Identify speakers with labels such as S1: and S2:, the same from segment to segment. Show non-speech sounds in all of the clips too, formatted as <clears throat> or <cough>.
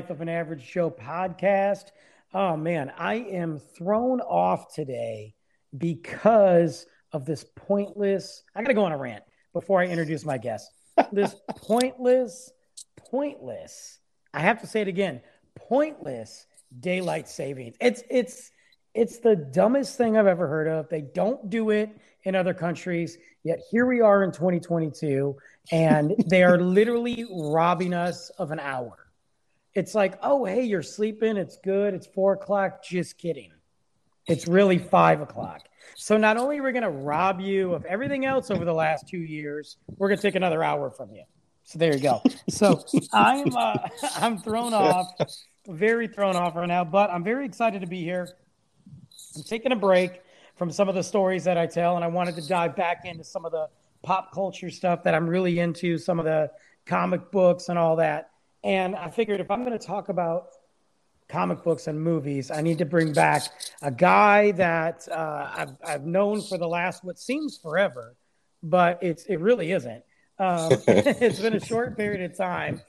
S1: Life of an Average Show podcast. Oh man, I am thrown off today because of this pointless. I got to go on a rant before I introduce my guest. This <laughs> pointless, pointless. I have to say it again. Pointless daylight savings. It's it's it's the dumbest thing I've ever heard of. They don't do it in other countries. Yet here we are in 2022 and they are literally robbing us of an hour. It's like, oh, hey, you're sleeping. It's good. It's four o'clock. Just kidding. It's really five o'clock. So not only are we going to rob you of everything else over the last two years, we're going to take another hour from you. So there you go. So I'm uh, <laughs> I'm thrown off, very thrown off right now. But I'm very excited to be here. I'm taking a break from some of the stories that I tell, and I wanted to dive back into some of the pop culture stuff that I'm really into, some of the comic books and all that. And I figured if I'm going to talk about comic books and movies, I need to bring back a guy that uh, I've, I've known for the last what seems forever, but it's it really isn't. Um, <laughs> it's been a short period of time.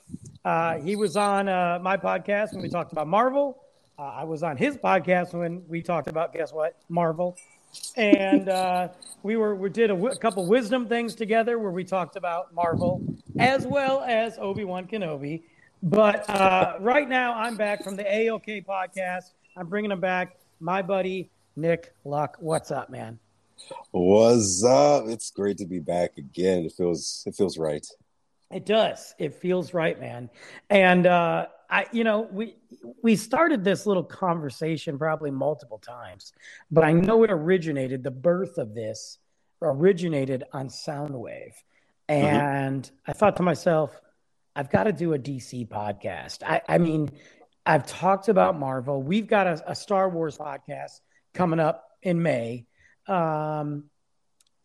S1: Uh, he was on uh, my podcast when we talked about Marvel. Uh, I was on his podcast when we talked about guess what Marvel, and uh, we were we did a, w- a couple wisdom things together where we talked about Marvel as well as Obi Wan Kenobi. But uh, right now, I'm back from the AOK podcast. I'm bringing him back, my buddy Nick Luck. What's up, man?
S2: What's up? It's great to be back again. It feels it feels right.
S1: It does. It feels right, man. And uh, I, you know, we we started this little conversation probably multiple times, but I know it originated. The birth of this originated on Soundwave, and I thought to myself, I've got to do a DC podcast. I, I mean, I've talked about Marvel. We've got a, a Star Wars podcast coming up in May. Um,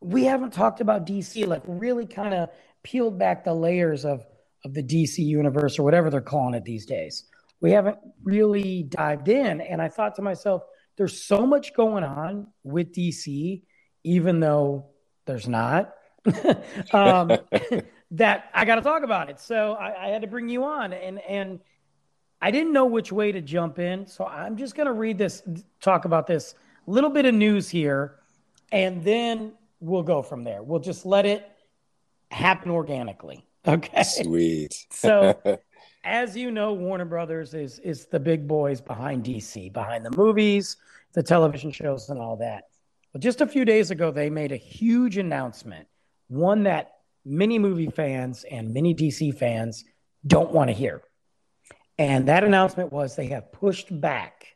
S1: we haven't talked about DC, like really kind of peeled back the layers of of the DC universe or whatever they're calling it these days. We haven't really dived in, and I thought to myself, there's so much going on with DC, even though there's not. <laughs> um, <laughs> that I got to talk about it. So I, I had to bring you on, and and I didn't know which way to jump in, so I'm just going to read this, talk about this little bit of news here, and then we'll go from there. We'll just let it happen organically. <laughs> Okay.
S2: Sweet.
S1: So, <laughs> as you know, Warner Brothers is is the big boys behind DC, behind the movies, the television shows, and all that. But just a few days ago, they made a huge announcement, one that many movie fans and many DC fans don't want to hear. And that announcement was they have pushed back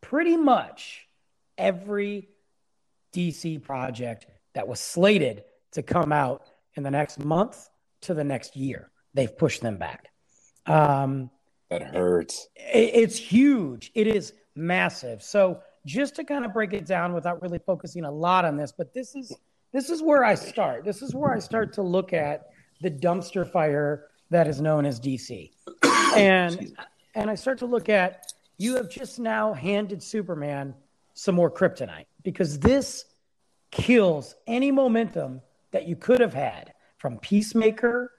S1: pretty much every DC project that was slated to come out in the next month to the next year. They've pushed them back. Um,
S2: that hurts.
S1: it- it's huge. It is massive. So just to kind of break it down without really focusing a lot on this, but this is this is where I start. This is where I start to look at the dumpster fire that is known as DC. <coughs> And and I start to look at you have just now handed Superman some more kryptonite because this kills any momentum that you could have had from Peacemaker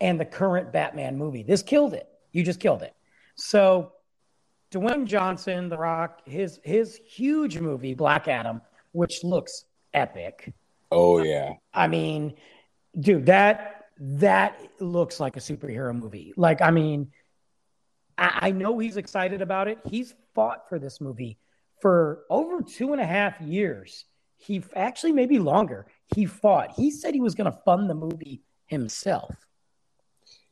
S1: and the current Batman movie. This killed it. You just killed it. So Dwayne Johnson, The Rock, his his huge movie Black Adam, which looks epic.
S2: Oh yeah.
S1: I mean, dude, that that looks like a superhero movie. Like, I mean, I, I know he's excited about it. He's fought for this movie for over two and a half years, he actually maybe longer, he fought. He said he was going to fund the movie himself.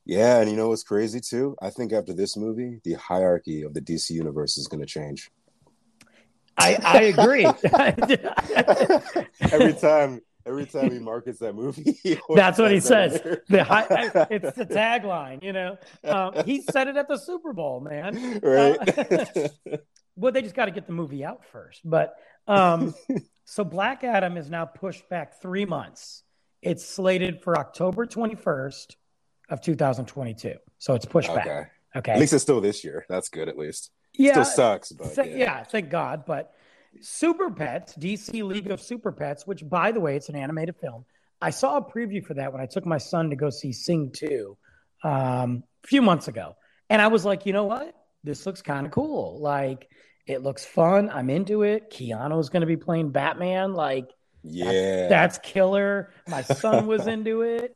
S2: Yeah, and you know what's crazy too? I think after this movie, the hierarchy of the DC universe is going to change.
S1: I, I agree. <laughs>
S2: every time, every time he <laughs> markets that movie, <laughs>
S1: That's what he says. The high, it's the <laughs> tagline, you know. Um, he said it at the Super Bowl, man.
S2: right?
S1: Well, they just got to get the movie out first. But um, so Black Adam is now pushed back three months. It's slated for October 21st of 2022. So it's pushed back.
S2: okay.
S1: Okay.
S2: At least it's still this year. That's good. At least.
S1: yeah.
S2: Still sucks, but
S1: Th-
S2: yeah.
S1: yeah, thank God. But Super Pets, DC League of Super Pets, which by the way, it's an animated film. I saw a preview for that when I took my son to go see Sing 2 um, a few months ago. And I was like, you know what? This looks kind of cool. Like, it looks fun. I'm into it. Keanu's going to be playing Batman. Like,
S2: Yeah.
S1: that's killer. My son <laughs> was into it.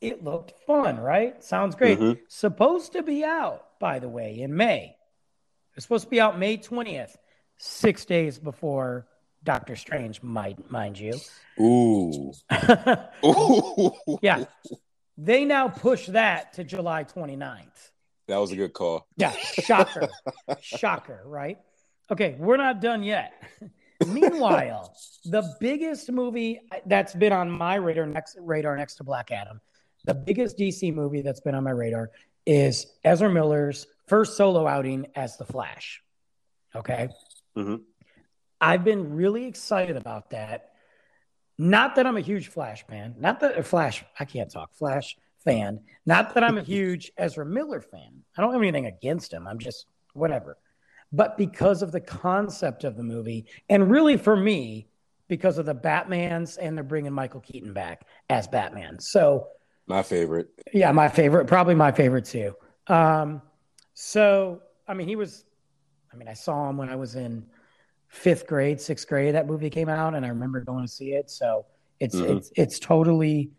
S1: It looked fun, right? Sounds great.
S2: Mhm.
S1: Supposed to be out, by the way, in May. It's supposed to be out May 20th, six days before Doctor Strange, might mind you.
S2: Ooh. <laughs> Ooh.
S1: yeah. They now push that to July 29th.
S2: That was a good call.
S1: Yeah, shocker. shocker, right? Okay, we're not done yet. Meanwhile, the biggest movie that's been on my radar next radar next to Black Adam, the biggest DC movie that's been on my radar is Ezra Miller's first solo outing as the Flash. Okay.
S2: Mhm.
S1: I've been really excited about that. Not that I'm a huge Flash fan, not that Flash, I can't talk, Flash fan. Not that I'm a <laughs> huge Ezra Miller fan. I don't have anything against him. I'm just whatever. But because of the concept of the movie, and really for me, because of the Batmans, and they're bringing Michael Keaton back as Batman. So,
S2: My favorite.
S1: yeah, my favorite, probably my favorite too. Um, so, I mean, he was, I mean, I saw him when I was in fifth grade, sixth grade. That movie came out, and I remember going to see it. So it's
S2: Mhm.
S1: it's it's totally,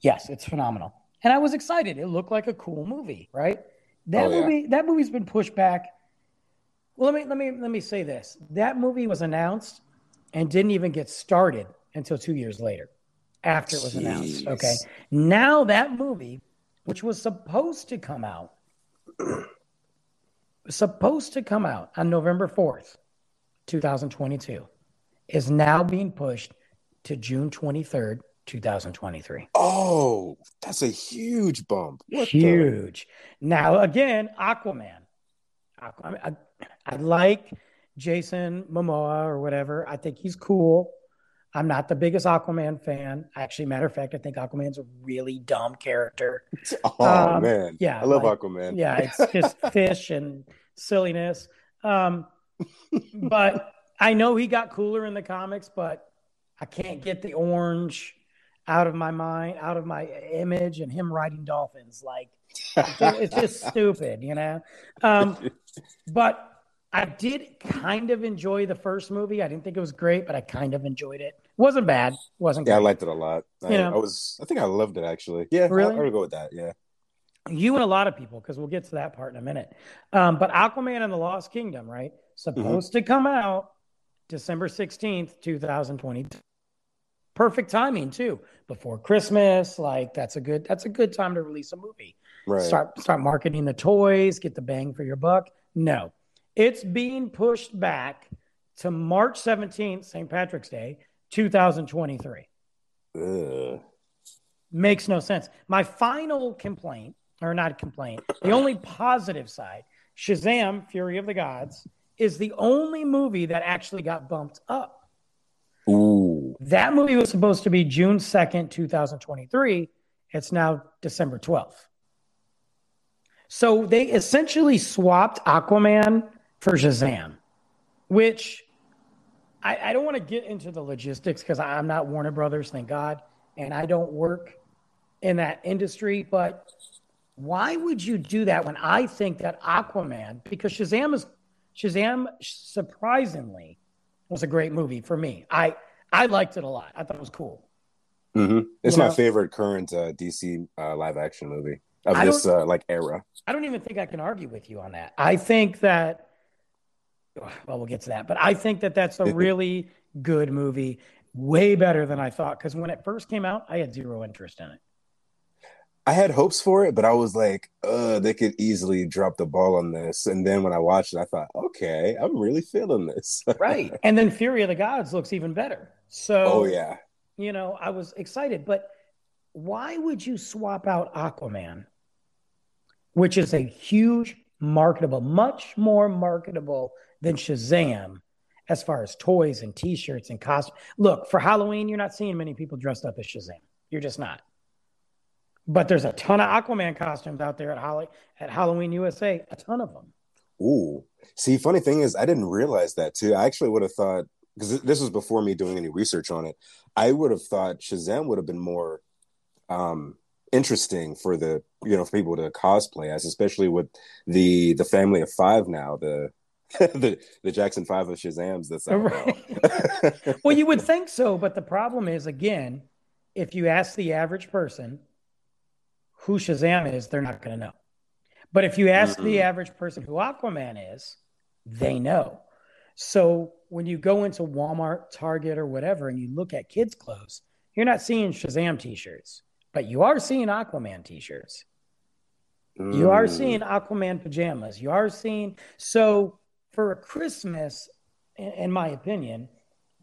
S1: yes, it's phenomenal. And I was excited. It looked like a cool movie, right? That
S2: Oh, yeah.
S1: movie, that movie's been pushed back. Well, let me let me let me say this. That movie was announced and didn't even get started until two years later, after it was announced. Okay. Now that movie, which was supposed to come out, supposed to come out on November 4th, 2022, is now being pushed to June 23rd, 2023.
S2: Oh, that's a huge bump. What the-
S1: Huge. Now, again, Aquaman. Aquaman I, I like Jason Momoa or whatever. I think he's cool. I'm not the biggest Aquaman fan. Actually, matter of fact, I think Aquaman's a really dumb character. <laughs>
S2: Oh
S1: Um,
S2: man.
S1: yeah,
S2: I love
S1: like-
S2: Aquaman.
S1: Yeah, it's <laughs> just fish and silliness. Um, but I know he got cooler in the comics, but I can't get the orange out of my mind, out of my image, and him riding dolphins. Like it's just, it's just <laughs> stupid, you know. Um, but I did kind of enjoy the first movie. I didn't think it was great, but I kind of enjoyed it. wasn't bad. wasn't
S2: Yeah, I liked it a lot. I,
S1: You know.
S2: I was. I think I loved it actually. Yeah,
S1: Really?
S2: I, I would go with that. Yeah.
S1: you and a lot of people because we'll get to that part in a minute um, but aquaman and the lost kingdom right supposed to come out december 16th 2020 perfect timing too before christmas like that's a good that's a good time to release a movie
S2: Right.
S1: start start marketing the toys get the bang for your buck no it's being pushed back to march 17th st patrick's day 2023
S2: Ugh.
S1: makes no sense. My final complaint, or not complaint, the only positive side, Shazam: Fury of the Gods, is the only movie that actually got bumped up.
S2: Ooh.
S1: That movie was supposed to be June second, two thousand twenty-three. It's now December twelfth. So they essentially swapped Aquaman for Shazam, which I, I don't want to get into the logistics because I'm not Warner Brothers, thank God, and I don't work in that industry. But why would you do that when I think that Aquaman, because Shazam is Shazam surprisingly was a great movie for me. I I liked it a lot. I thought it was cool.
S2: hmm It's
S1: You
S2: my
S1: know?
S2: favorite current uh, DC uh, live action movie of
S1: I
S2: this uh, like era.
S1: I don't even think I can argue with you on that. I think that well, we'll get to that. But I think that that's a really good movie, way better than I thought. Because when it first came out, I had zero interest in it.
S2: I had hopes for it, but I was like, uh, they could easily drop the ball on this. And then when I watched it, I thought, okay, I'm really feeling this. <laughs>
S1: right. And then Fury of the Gods looks even better. So,
S2: oh, yeah.
S1: You know, I was excited, but why would you swap out Aquaman, which is a huge marketable, much more marketable than Shazam as far as toys and t shirts and costumes? Look, for Halloween, you're not seeing many people dressed up as Shazam. You're just not. But there's a ton of Aquaman costumes out there at Holly at Halloween USA, a ton of them.
S2: Ooh, see, funny thing is, I didn't realize that too. I actually would have thought because this was before me doing any research on it. I would have thought Shazam would have been more um, interesting for the you know for people to cosplay as, especially with the the family of five now. The <laughs> the the Jackson Five of Shazams. That's
S1: right. <laughs> well, you would think so, but the problem is again, if you ask the average person who Shazam is, they're not going to know. But if you ask mm-hmm. the average person who Aquaman is, they know. So when you go into Walmart, Target, or whatever, and you look at kids' clothes, you're not seeing Shazam t-shirts, but you are seeing Aquaman t-shirts. Mm. You are mm. seeing Aquaman pajamas. You are seeing so for a Christmas, in my opinion,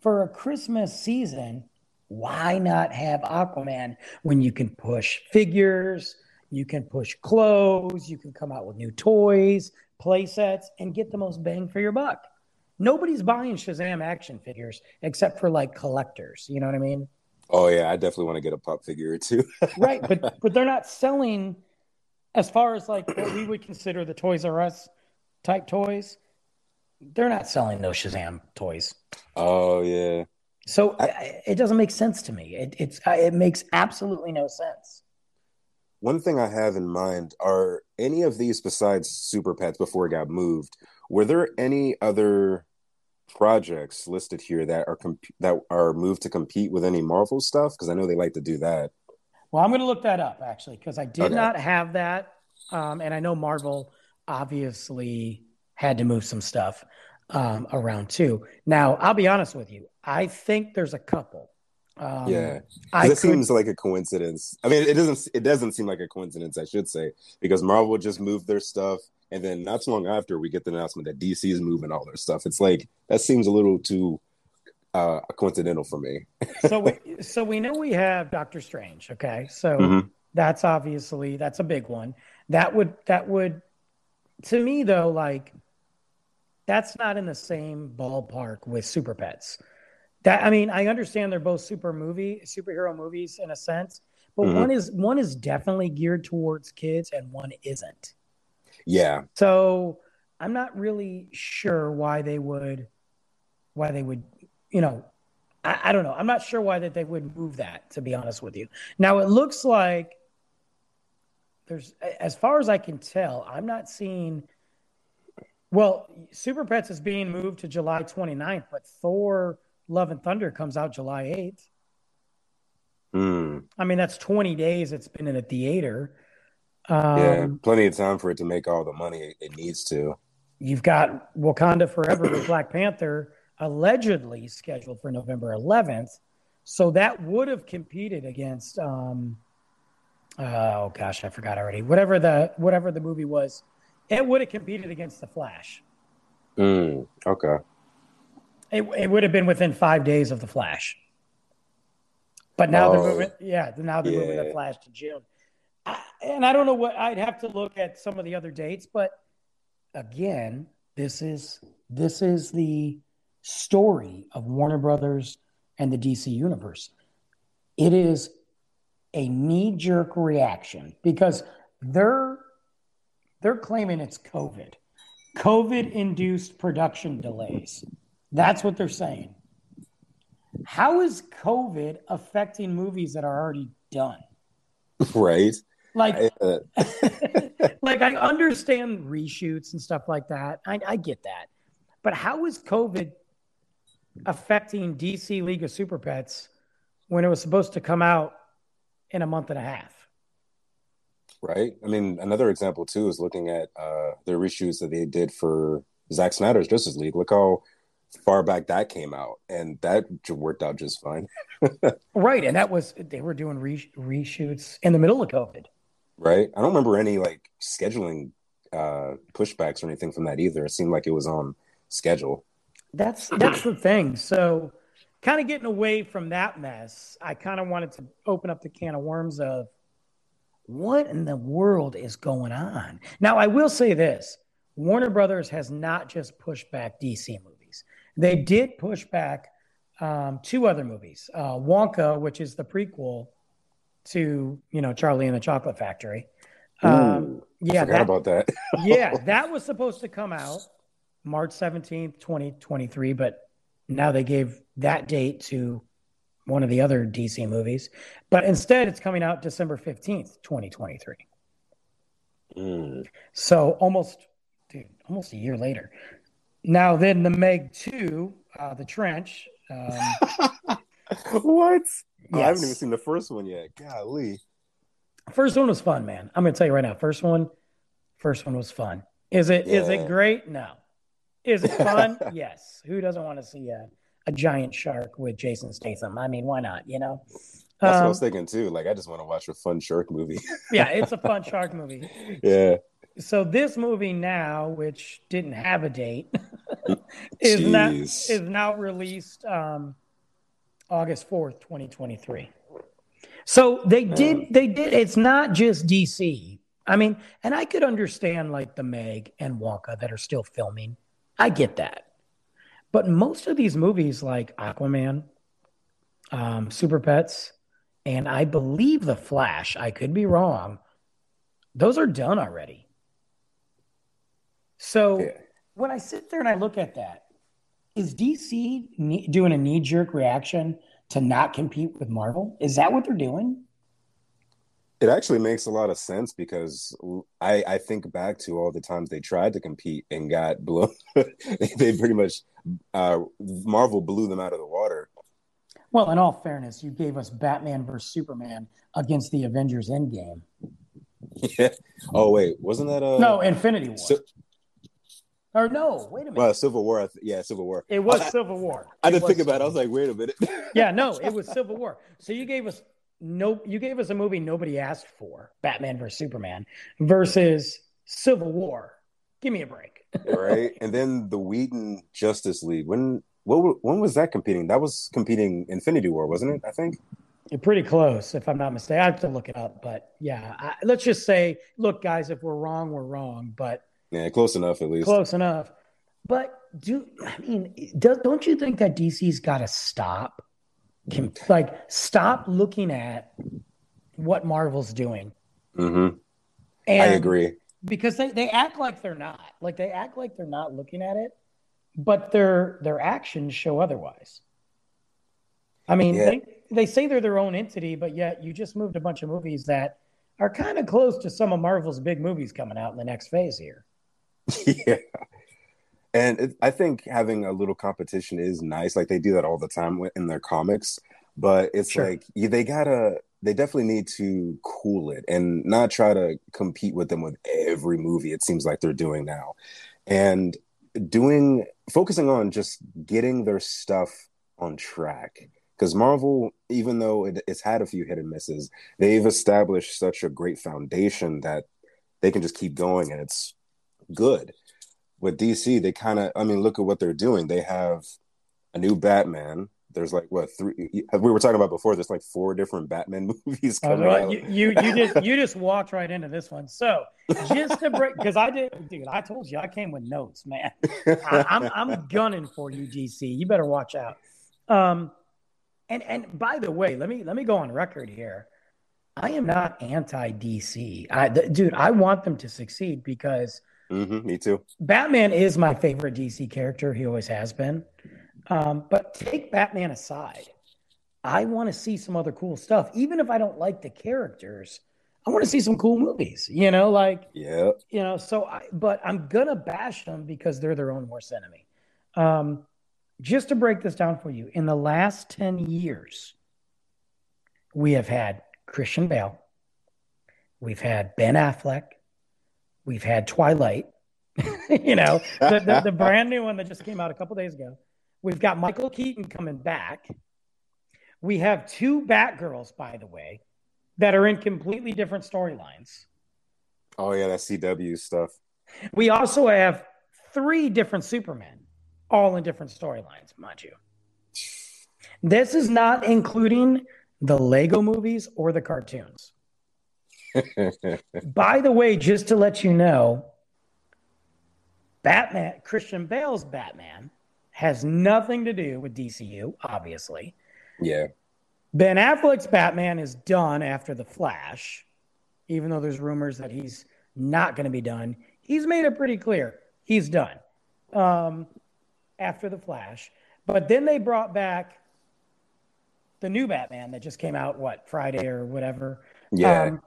S1: for a Christmas season, why not have Aquaman when you can push figures, you can push clothes, you can come out with new toys, play sets, and get the most bang for your buck? Nobody's buying Shazam action figures except for like collectors. You know what I mean?
S2: Oh yeah, I definitely want to get a pop figure or two. <laughs>
S1: right, but but they're not selling as far as like what we would consider the Toys R Us type toys. They're not selling those Shazam toys.
S2: Oh yeah.
S1: So I, it doesn't make sense to me. It, it's it makes absolutely no sense.
S2: One thing I have in mind are any of these besides Super Pets before it got moved. Were there any other projects listed here that are comp- that are moved to compete with any Marvel stuff? Because I know they like to do that.
S1: Well, I'm going to look that up actually because I did okay. not have that, um, and I know Marvel obviously had to move some stuff um, around too. Now, I'll be honest with you. I think there's a couple.
S2: Um, yeah, it could... seems like a coincidence. I mean, it doesn't. It doesn't seem like a coincidence, I should say, because Marvel just moved their stuff, and then not too long after, we get the announcement that DC is moving all their stuff. It's like that seems a little too uh, coincidental for me.
S1: so, we, <laughs> so we know we have Doctor Strange. Okay, so mm-hmm. that's obviously that's a big one. That would that would, to me though, like that's not in the same ballpark with Super Pets. That I mean, I understand they're both super movie superhero movies in a sense, but mm-hmm. one is one is definitely geared towards kids and one isn't.
S2: Yeah.
S1: So I'm not really sure why they would why they would, you know, I, I don't know. I'm not sure why that they would move that, to be honest with you. Now it looks like there's as far as I can tell, I'm not seeing well, Super Pets is being moved to July 29th, but Thor Love and Thunder comes out July 8th.
S2: Mm.
S1: I mean, that's 20 days it's been in a theater. Um,
S2: yeah, plenty of time for it to make all the money it needs to.
S1: You've got Wakanda Forever with Black Panther allegedly scheduled for November 11th. So that would have competed against, um, oh gosh, I forgot already. Whatever the whatever the movie was it would have competed against the Flash.
S2: Mm, okay.
S1: It, it would have been within five days of the Flash. But now oh, they're moving, yeah, now they're yeah. moving the Flash to June. I, and I don't know what I'd have to look at some of the other dates, but again, this is this is the story of Warner Brothers and the DC universe. It is a knee jerk reaction because they're they're claiming it's COVID. COVID induced production delays. That's what they're saying. How is COVID affecting movies that are already done?
S2: Right.
S1: Like, uh... <laughs> like I understand reshoots and stuff like that. I, I get that. But how is COVID affecting DC League of Super Pets when it was supposed to come out in a month and a half?
S2: Right? I mean, another example too is looking at uh, the reshoots that they did for Zack Snyder's Justice League. Look how far back that came out, and that worked out just fine. <laughs>
S1: right, and that was they were doing re- reshoots in the middle of COVID.
S2: Right, I don't remember any like scheduling uh pushbacks or anything from that either. It seemed like it was on schedule.
S1: That's that's the thing. So, kind of getting away from that mess, I kind of wanted to open up the can of worms of what in the world is going on. Now, I will say this: Warner Brothers has not just pushed back DC movies. They did push back um, two other movies, uh, Wonka, which is the prequel to you know Charlie and the Chocolate Factory.
S2: Um, yeah, forgot that, about that. <laughs>
S1: yeah, that was supposed to come out March 17th, 2023, but now they gave that date to one of the other DC movies. But instead, it's coming out December 15th, 2023. Mm. So almost, dude, almost a year later. Now, then the Meg 2, uh, The Trench. Um, <laughs>
S2: what? Yes. Oh, I haven't even seen the first one yet. Golly.
S1: First one was fun, man. I'm going to tell you right now. First one, first one was fun. Is it? Yeah. Is it great? No. Is it fun? <laughs> yes. Who doesn't want to see a, a giant shark with Jason Statham? I mean, why not? You know.
S2: That's um, what I was um, thinking too. Like, I just want to watch a fun shark movie. <laughs>
S1: yeah, it's a fun shark movie.
S2: Yeah.
S1: So this movie now, which didn't have a date, <laughs> is now is now released um, August fourth, twenty twenty three. So they did. They did. It's not just DC. I mean, and I could understand like the Meg and Wonka that are still filming. I get that. But most of these movies, like Aquaman, um, Super Pets, and I believe The Flash, I could be wrong, those are done already. So yeah. when I sit there and I look at that, is DC doing a knee jerk reaction to not compete with Marvel? Is that what they're doing?
S2: It actually makes a lot of sense because I, I think back to all the times they tried to compete and got blown. <laughs> they pretty much uh, Marvel blew them out of the water.
S1: Well, in all fairness, you gave us Batman versus Superman against the Avengers Endgame.
S2: Yeah. <laughs> Oh wait, wasn't that a uh,
S1: no Infinity War? So, or no, wait a minute.
S2: Well, Civil War. Yeah, Civil War.
S1: It was I, <laughs> Civil War.
S2: I, I didn't think about it. I was like, wait a minute.
S1: yeah, no, it was Civil War. So you gave us no you gave us a movie nobody asked for, Batman versus Superman, versus Civil War. Give me a break.
S2: right. And then the Whedon Justice League. When what when was that competing? That was competing Infinity War, wasn't it? I think.
S1: You're pretty close, if I'm not mistaken. I have to look it up, but yeah, I, let's just say, look, guys, if we're wrong, we're wrong. But
S2: yeah, close enough at least.
S1: Close enough. But do I mean? Do, don't you think that DC's got to stop like stop looking at what Marvel's doing.
S2: Mm-hmm. And I agree
S1: because they, they act like they're not like they act like they're not looking at it, but their their actions show otherwise. I mean, yeah. they, they say they're their own entity, but yet you just moved a bunch of movies that are kind of close to some of Marvel's big movies coming out in the next phase here. <laughs>
S2: yeah. And it, I think having a little competition is nice. Like they do that all the time in their comics, but it's sure. like they gotta, they definitely need to cool it and not try to compete with them with every movie. It seems like they're doing now, and doing focusing on just getting their stuff on track. Because Marvel, even though it, it's had a few hit and misses, they've established such a great foundation that they can just keep going, and it's good with DC, they kind of, I mean, look at what they're doing. They have a new Batman. There's like what three? We were talking about before. There's like four different Batman <laughs> movies coming
S1: right. out. You, you you <laughs> just you just walked right into this one. So just to break, because I did, dude. I told you I came with notes, man. I, I'm I'm gunning for you, DC. You better watch out. Um, and and by the way, let me let me go on record here. I am not anti DC. I, dude, I want them to succeed because
S2: Mm-hmm, me too.
S1: Batman is my favorite DC character. He always has been. Um, but take Batman aside, I want to see some other cool stuff. Even if I don't like the characters, I want to see some cool movies. You know, like
S2: yeah,
S1: you know. So, I, but I'm gonna bash them because they're their own worst enemy. Um, just to break this down for you, in the last ten years, we have had Christian Bale, we've had Ben Affleck, We've had Twilight. <laughs> you know, the, the, the <laughs> brand new one that just came out a couple days ago. We've got Michael Keaton coming back. We have two Batgirls, by the way, that are in completely different storylines.
S2: Oh yeah, that CW stuff.
S1: We also have three different Supermen, all in different storylines, mind you. This is not including the Lego movies or the cartoons. <laughs> By the way, just to let you know, Batman, Christian Bale's Batman, has nothing to do with DCU, obviously.
S2: Yeah.
S1: Ben Affleck's Batman is done after The Flash, even though there's rumors that he's not going to be done. He's made it pretty clear he's done um, after The Flash. But then they brought back the new Batman that just came out, what, Friday or whatever.
S2: Yeah.
S1: Um,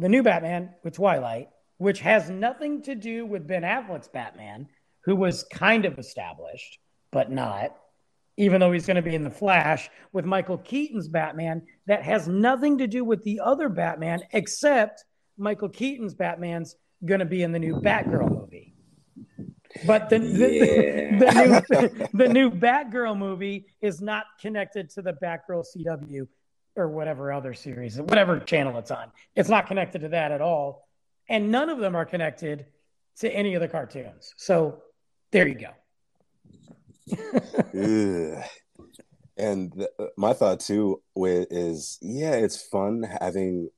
S1: the new Batman with Twilight, which has nothing to do with Ben Affleck's Batman, who was kind of established, but not, even though he's going to be in the Flash, with Michael Keaton's Batman, that has nothing to do with the other Batman, except Michael Keaton's Batman's going to be in the new Batgirl movie. But the,
S2: Yeah.
S1: the, the, new, the new Batgirl movie is not connected to the Batgirl CW or whatever other series, whatever channel it's on. It's not connected to that at all. And none of them are connected to any of the cartoons. So there you go. <laughs>
S2: And my thought too is, yeah, it's fun having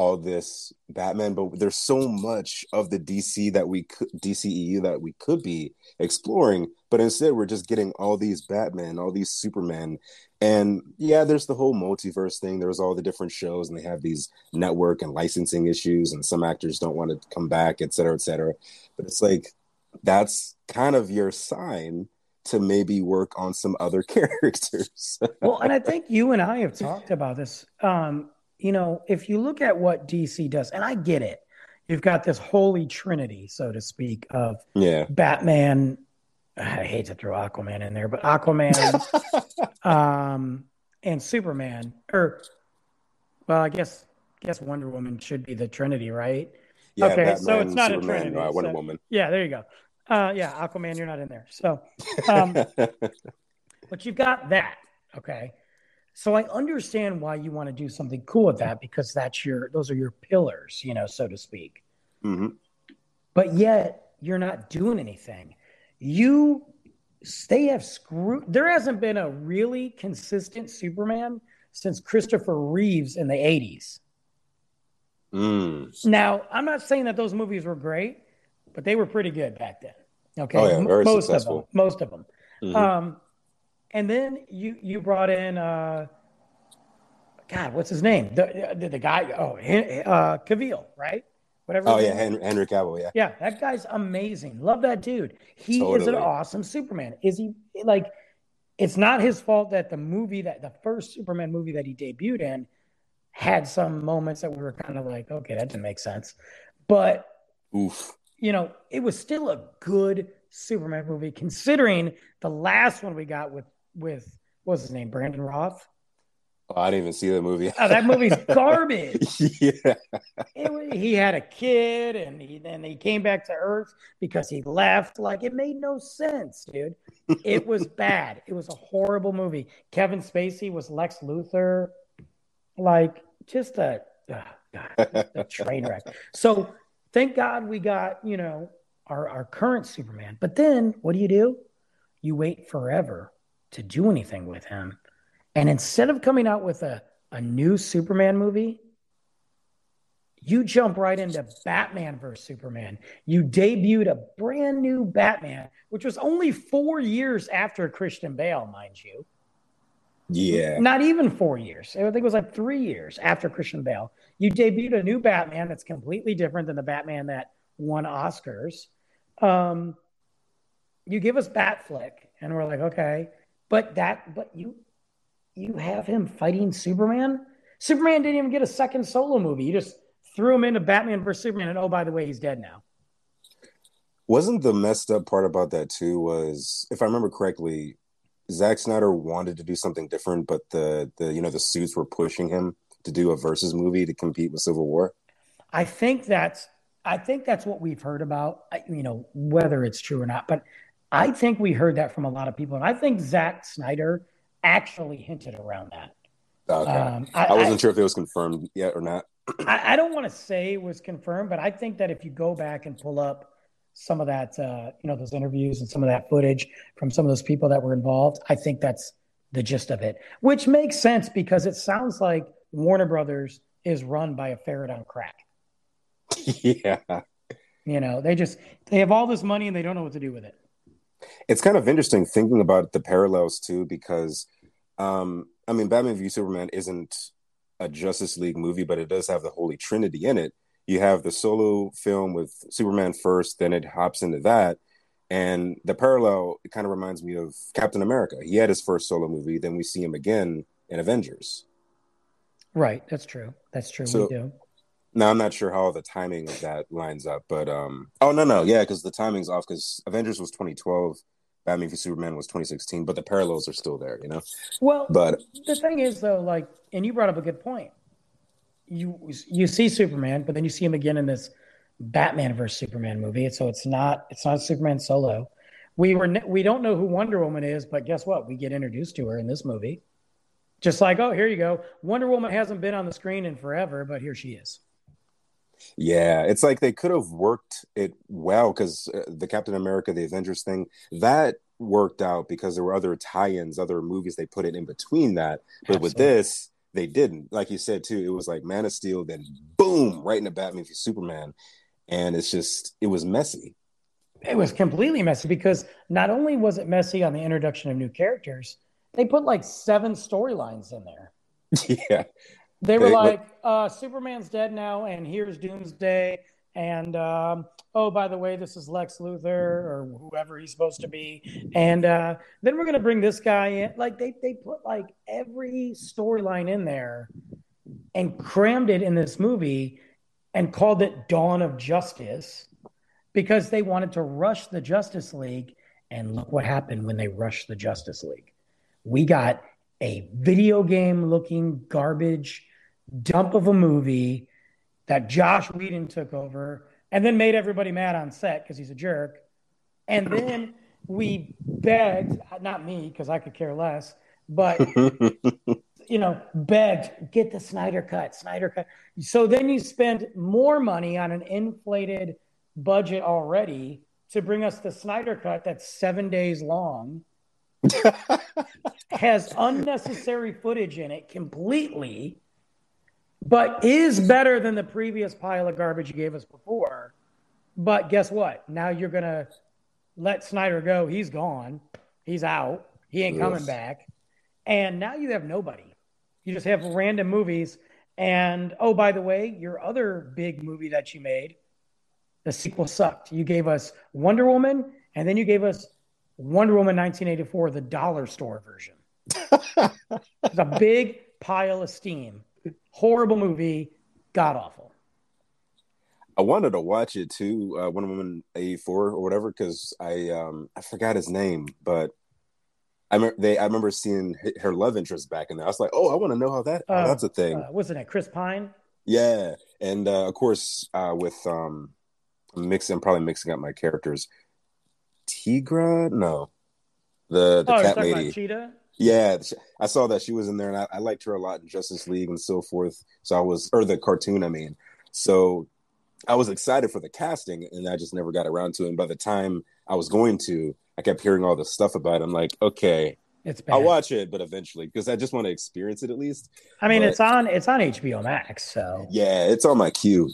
S2: all this Batman, but there's so much of the DC that we could DCEU that we could be exploring, but instead we're just getting all these Batman, all these Superman, and yeah, there's the whole multiverse thing. There's all the different shows, and they have these network and licensing issues, and some actors don't want to come back, et cetera, et cetera. But it's like that's kind of your sign to maybe work on some other <laughs> characters.
S1: Well, and I think you and I have talked about this. Um, you know, if you look at what DC does, and I get it, you've got this holy trinity, so to speak, of
S2: yeah.
S1: Batman. I hate to throw Aquaman in there, but Aquaman <laughs> um, and Superman, or well, I guess guess Wonder Woman should be the Trinity, right?
S2: Yeah,
S1: Okay, so
S2: Batman,
S1: it's not a
S2: Superman,
S1: Trinity,
S2: uh, Wonder
S1: so-
S2: Woman.
S1: Yeah, there you go. Uh, yeah, Aquaman, you're not in there. So, um, <laughs> but you've got that. Okay. So I understand why you want to do something cool with that because that's your, those are your pillars, you know, so to speak.
S2: hmm
S1: But yet you're not doing anything. You, they have screwed, there hasn't been a really consistent Superman since Christopher Reeves in the 80s.
S2: Mm.
S1: Now, I'm not saying that those movies were great, but they were pretty good back then. Okay.
S2: Oh, yeah,
S1: most
S2: successful.
S1: of them. Most of them.
S2: Mhm.
S1: Um, and then you you brought in uh, God, what's his name? The the, the guy. Oh, uh, Cavill, right? Whatever.
S2: oh yeah. Henry, Henry Cavill. Yeah.
S1: yeah. That guy's amazing. Love that dude. He is an awesome Superman. Is he like? It's not his fault that the movie that the first Superman movie that he debuted in had some moments that we were kind of like, okay, that didn't make sense, but
S2: Oof.
S1: you know, it was still a good Superman movie considering the last one we got with with what's his name, Brandon Routh.
S2: Oh, I didn't even see the movie.
S1: Oh, that movie's <laughs> garbage.
S2: yeah.
S1: It he had a kid, and he then he came back to Earth because he left. Like it made no sense, dude. It was <laughs> bad. It was a horrible movie. Kevin Spacey was Lex Luthor, like just a, God, a <laughs> train wreck. So thank God we got you know our our current Superman. But then what do you do? You wait forever to do anything with him, and instead of coming out with a a new Superman movie, you jump right into Batman versus Superman. You debuted a brand new Batman, which was only four years after Christian Bale, mind you.
S2: Yeah.
S1: Not even four years. I think it was like three years after Christian Bale. You debuted a new Batman that's completely different than the Batman that won Oscars. Um, you give us Batflick, and we're like, okay, but that, but you, you have him fighting Superman. Superman didn't even get a second solo movie. You just threw him into Batman versus Superman, and oh, by the way, he's dead now.
S2: Wasn't the messed up part about that too was, if I remember correctly, Zack Snyder wanted to do something different, but the the you know the suits were pushing him to do a versus movie to compete with Civil War.
S1: I think that's I think that's what we've heard about. You know, whether it's true or not, but I think we heard that from a lot of people, and I think Zack Snyder actually hinted around that.
S2: Okay. Um, I, I, wasn't I, sure if it was confirmed yet or not.
S1: I, I, don't want to say it was confirmed, but I think that if you go back and pull up some of that, uh, you know, those interviews and some of that footage from some of those people that were involved, I think that's the gist of it, which makes sense because it sounds like Warner Brothers is run by a ferret on crack. <laughs>
S2: yeah.
S1: You know, they just they have all this money and they don't know what to do with it.
S2: It's kind of interesting thinking about the parallels too, because um, I mean, Batman v Superman isn't a Justice League movie, but it does have the Holy Trinity in it. You have the solo film with Superman first, then it hops into that. And the parallel, it kind of reminds me of Captain America. He had his first solo movie, then we see him again in Avengers.
S1: Right, that's true. That's true. So, we do.
S2: Now I'm not sure how the timing of that lines up, but um oh no no yeah because the timing's off because Avengers was 2012, Batman v Superman was 2016, but the parallels are still there, you know.
S1: Well,
S2: but
S1: the thing is though, like, and you brought up a good point. You you see Superman, but then you see him again in this Batman versus Superman movie. So it's not it's not Superman solo. We were we don't know who Wonder Woman is, but guess what? We get introduced to her in this movie. Just like, oh, here you go. Wonder Woman hasn't been on the screen in forever, but here she is.
S2: Yeah, it's like they could have worked it well because uh, the Captain America, the Avengers thing, that worked out because there were other tie-ins, other movies they put it in between that. But Absolutely. with this, they didn't. Like you said too, it was like Man of Steel, then boom, right into Batman v Superman, and it's just it was messy.
S1: It was completely messy because not only was it messy on the introduction of new characters, they put like seven storylines in there. <laughs>
S2: Yeah,
S1: they were they, like, uh, Superman's dead now, and here's Doomsday. And um, oh, by the way, this is Lex Luthor or whoever he's supposed to be. And uh, then we're gonna bring this guy in. Like they they put like every storyline in there and crammed it in this movie and called it Dawn of Justice because they wanted to rush the Justice League. And look what happened when they rushed the Justice League. We got a video game looking garbage dump of a movie that Josh Whedon took over and then made everybody mad on set because he's a jerk. And then we begged, not me, because I could care less, but <laughs> you know, begged, get the Snyder cut, Snyder cut. So then you spend more money on an inflated budget already to bring us the Snyder cut that's seven days long. <laughs> has unnecessary footage in it completely but is better than the previous pile of garbage you gave us before. But guess what? Now you're going to let Snyder go. He's gone. He's out. He ain't coming back. And now you have nobody. You just have random movies. And oh, by the way, your other big movie that you made, the sequel sucked. You gave us Wonder Woman, and then you gave us Wonder Woman 1984, the dollar store version. <laughs> it's a big pile of steam horrible movie, god awful.
S2: I wanted to watch it too, uh, Wonder Woman eighty four or whatever, because I um I forgot his name, but I remember they I remember seeing her love interest back in there. I was like, oh, I want to know how that uh, that's a thing. Uh,
S1: wasn't it Chris Pine?
S2: Yeah, and uh, of course uh, with um mixing, probably mixing up my characters. Tigra, no, the the oh, cat lady.
S1: Cheetah.
S2: Yeah, I saw that she was in there, and I, I, liked her a lot in Justice League and so forth. So I was, or the cartoon, I mean. So I was excited for the casting, and I just never got around to it. And by the time I was going to, I kept hearing all this stuff about it. I'm like, okay,
S1: it's bad.
S2: I'll watch it, but eventually, because I just want to experience it at least.
S1: I mean,
S2: but,
S1: it's on it's on HBO Max, so
S2: yeah, it's on my queue.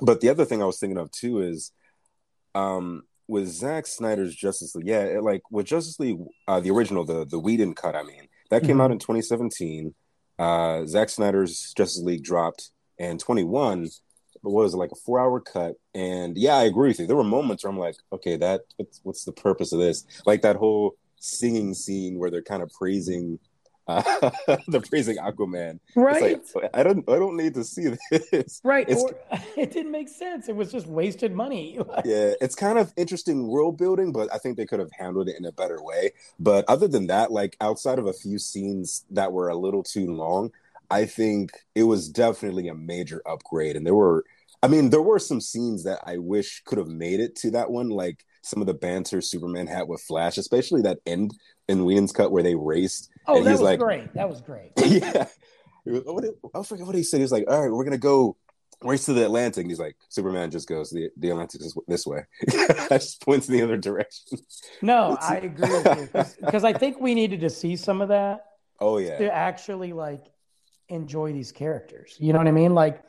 S2: But the other thing I was thinking of too is, um, with Zack Snyder's Justice League, yeah, it, like with Justice League, uh, the original, the the Whedon cut, I mean, that came mm-hmm. out in 2017. Uh, Zack Snyder's Justice League dropped in 21. But what was it like a four hour cut? And yeah, I agree with you. There were moments where I'm like, okay, that what's, what's the purpose of this? Like that whole singing scene where they're kind of praising uh, <laughs> the praising Aquaman.
S1: Right.
S2: Like, I don't I don't need to see this.
S1: Right. Or, <laughs> it didn't make sense. It was just wasted money. <laughs>
S2: yeah, it's kind of interesting world building, but I think they could have handled it in a better way. But other than that, like outside of a few scenes that were a little too long, I think it was definitely a major upgrade. And there were I mean, there were some scenes that I wish could have made it to that one, like some of the banter Superman had with Flash, especially that end in Whedon's cut where they raced.
S1: Oh,
S2: and
S1: that was
S2: like,
S1: great. That was great. <laughs>
S2: yeah. What I forget what he said. He was like, "All right, we're gonna go race to the Atlantic." And he's like, "Superman just goes the the Atlantic is this way." <laughs> I just points in the other direction.
S1: No, <laughs> I agree with you because I think we needed to see some of that
S2: Oh yeah,
S1: to actually like enjoy these characters. You know what I mean? Like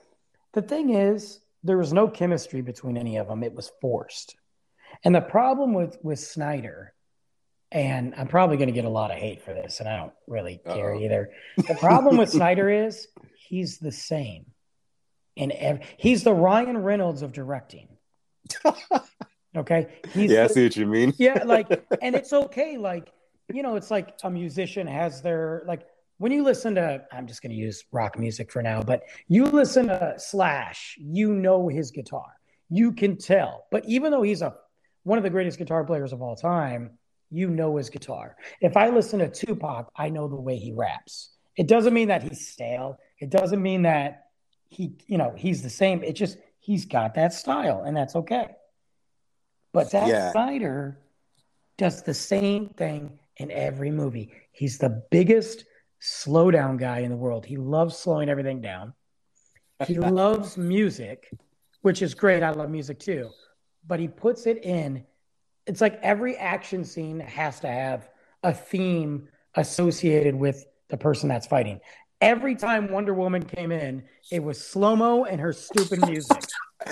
S1: the thing is, there was no chemistry between any of them. It was forced. And the problem with with Snyder, and I'm probably going to get a lot of hate for this, and I don't really care
S2: Uh-oh.
S1: either. <laughs> The problem with Snyder is he's the same. In ev- he's the Ryan Reynolds of directing. <laughs> Okay, he's
S2: yeah, I see what you mean.
S1: yeah like <laughs> and it's okay like you know it's like a musician has their like when you listen to i'm just going to use rock music for now but you listen to slash you know his guitar you can tell but even though he's a one of the greatest guitar players of all time you know his guitar if i listen to tupac i know the way he raps it doesn't mean that he's stale it doesn't mean that he you know he's the same it just he's got that style and that's okay but Zack
S2: Yeah.
S1: Snyder does the same thing in every movie. He's the biggest slowdown guy in the world. He loves slowing everything down. He <laughs> loves music, which is great. I love music too. But he puts it in. It's like every action scene has to have a theme associated with the person that's fighting. Every time Wonder Woman came in, it was slow mo and her stupid music. <laughs>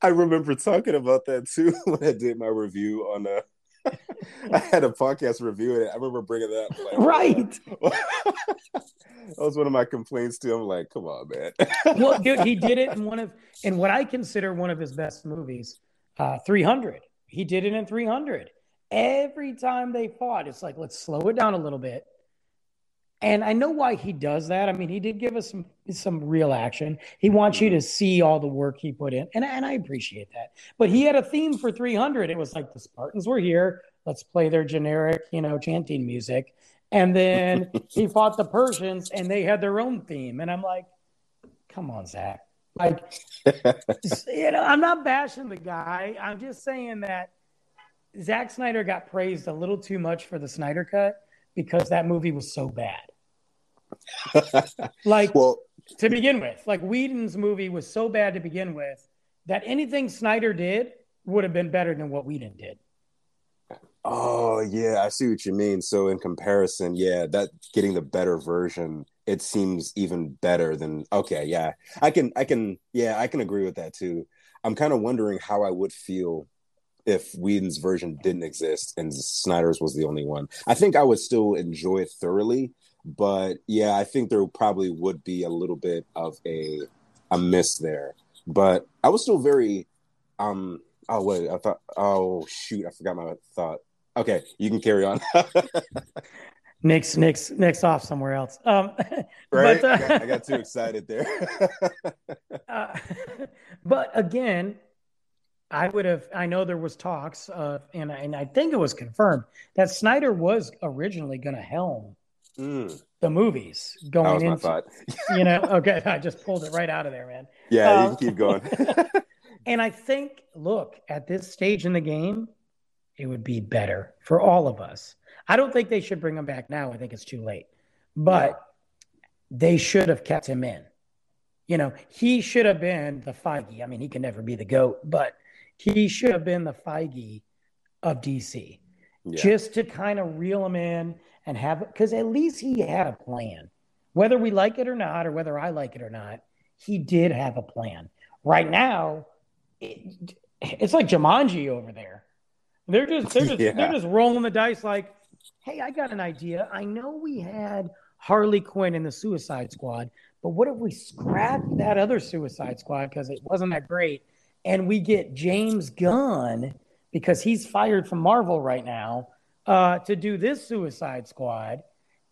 S2: I remember talking about that too <laughs> when I did my review on. Uh, <laughs> I had a podcast review it. I remember bringing that up. Like,
S1: right.
S2: that was one of my complaints too. I'm like, come on, man.
S1: well, dude, he did it in one of in what I consider one of his best movies, uh, 300. He did it in 300. Every time they fought, it's like let's slow it down a little bit. And I know why he does that. I mean, he did give us some some real action. He wants you to mm-hmm. see all the work he put in, and and I appreciate that. But he had a theme for 300. It was like the Spartans were here. Let's play their generic, you know, chanting music. And then <laughs> he fought the Persians, and they had their own theme. And I'm like, come on, Zack. Like, <laughs> you know, I'm not bashing the guy. I'm just saying that Zack Snyder got praised a little too much for the Snyder cut because that movie was so bad. <laughs> Like
S2: well,
S1: to begin with, like Whedon's movie was so bad to begin with that anything Snyder did would have been better than what Whedon did.
S2: oh yeah, I see what you mean. So in comparison, yeah, that getting the better version, it seems even better than. Okay, yeah, I can, I can, yeah, I can agree with that too. I'm kind of wondering how I would feel if Whedon's version didn't exist and Snyder's was the only one. I think I would still enjoy it thoroughly, but yeah, I think there probably would be a little bit of a a miss there. But I was still very um oh wait, I thought oh shoot, I forgot my thought. Okay, you can carry on. <laughs> <laughs>
S1: Nick's Nick's Nick's off somewhere else. Um, <laughs>
S2: right?
S1: But, uh,
S2: I, got, I got too excited there. <laughs> <laughs>
S1: uh, but again, I would have. I know there was talks, uh, and and I think it was confirmed that Snyder was originally going to helm
S2: Mm,
S1: the movies going
S2: my
S1: into. You know, okay, I just pulled it right out of there, man.
S2: Yeah,
S1: Um,
S2: you can keep going.
S1: And I think, look, at this stage in the game, it would be better for all of us. I don't think they should bring him back now. I think it's too late. But they should have kept him in. You know, he should have been the Feige. I mean, he can never be the GOAT, but he should have been the Feige of DC
S2: yeah.
S1: just to kind of reel him in and have because at least he had a plan. Whether we like it or not, or whether I like it or not, he did have a plan. Right now, it, it's like Jumanji over there. They're just they're just, <laughs>
S2: Yeah.
S1: they're just rolling the dice. Like, hey, I got an idea. I know we had Harley Quinn in the Suicide Squad, but what if we scrap that other Suicide Squad because it wasn't that great, and we get James Gunn because he's fired from Marvel right now uh, to do this Suicide Squad,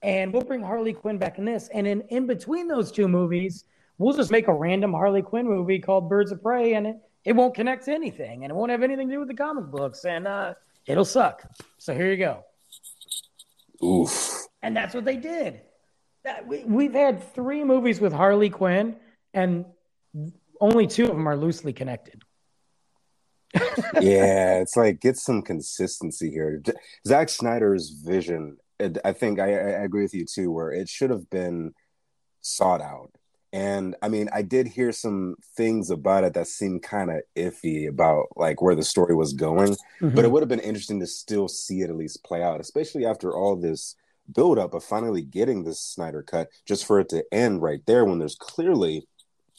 S1: and we'll bring Harley Quinn back in this, and in in between those two movies, we'll just make a random Harley Quinn movie called Birds of Prey, and it, it won't connect to anything, and it won't have anything to do with the comic books, and uh, it'll suck. So here you go,
S2: Oof.
S1: and that's what they did. That, we, we've had three movies with Harley Quinn, and only two of them are loosely connected. <laughs>
S2: yeah, it's like get some consistency here. Zack Snyder's vision, I think I, I agree with you too, where it should have been sought out. And I mean, I did hear some things about it that seemed kind of iffy about like where the story was going, mm-hmm. but it would have been interesting to still see it at least play out, especially after all this build up of finally getting this Snyder cut, just for it to end right there when there's clearly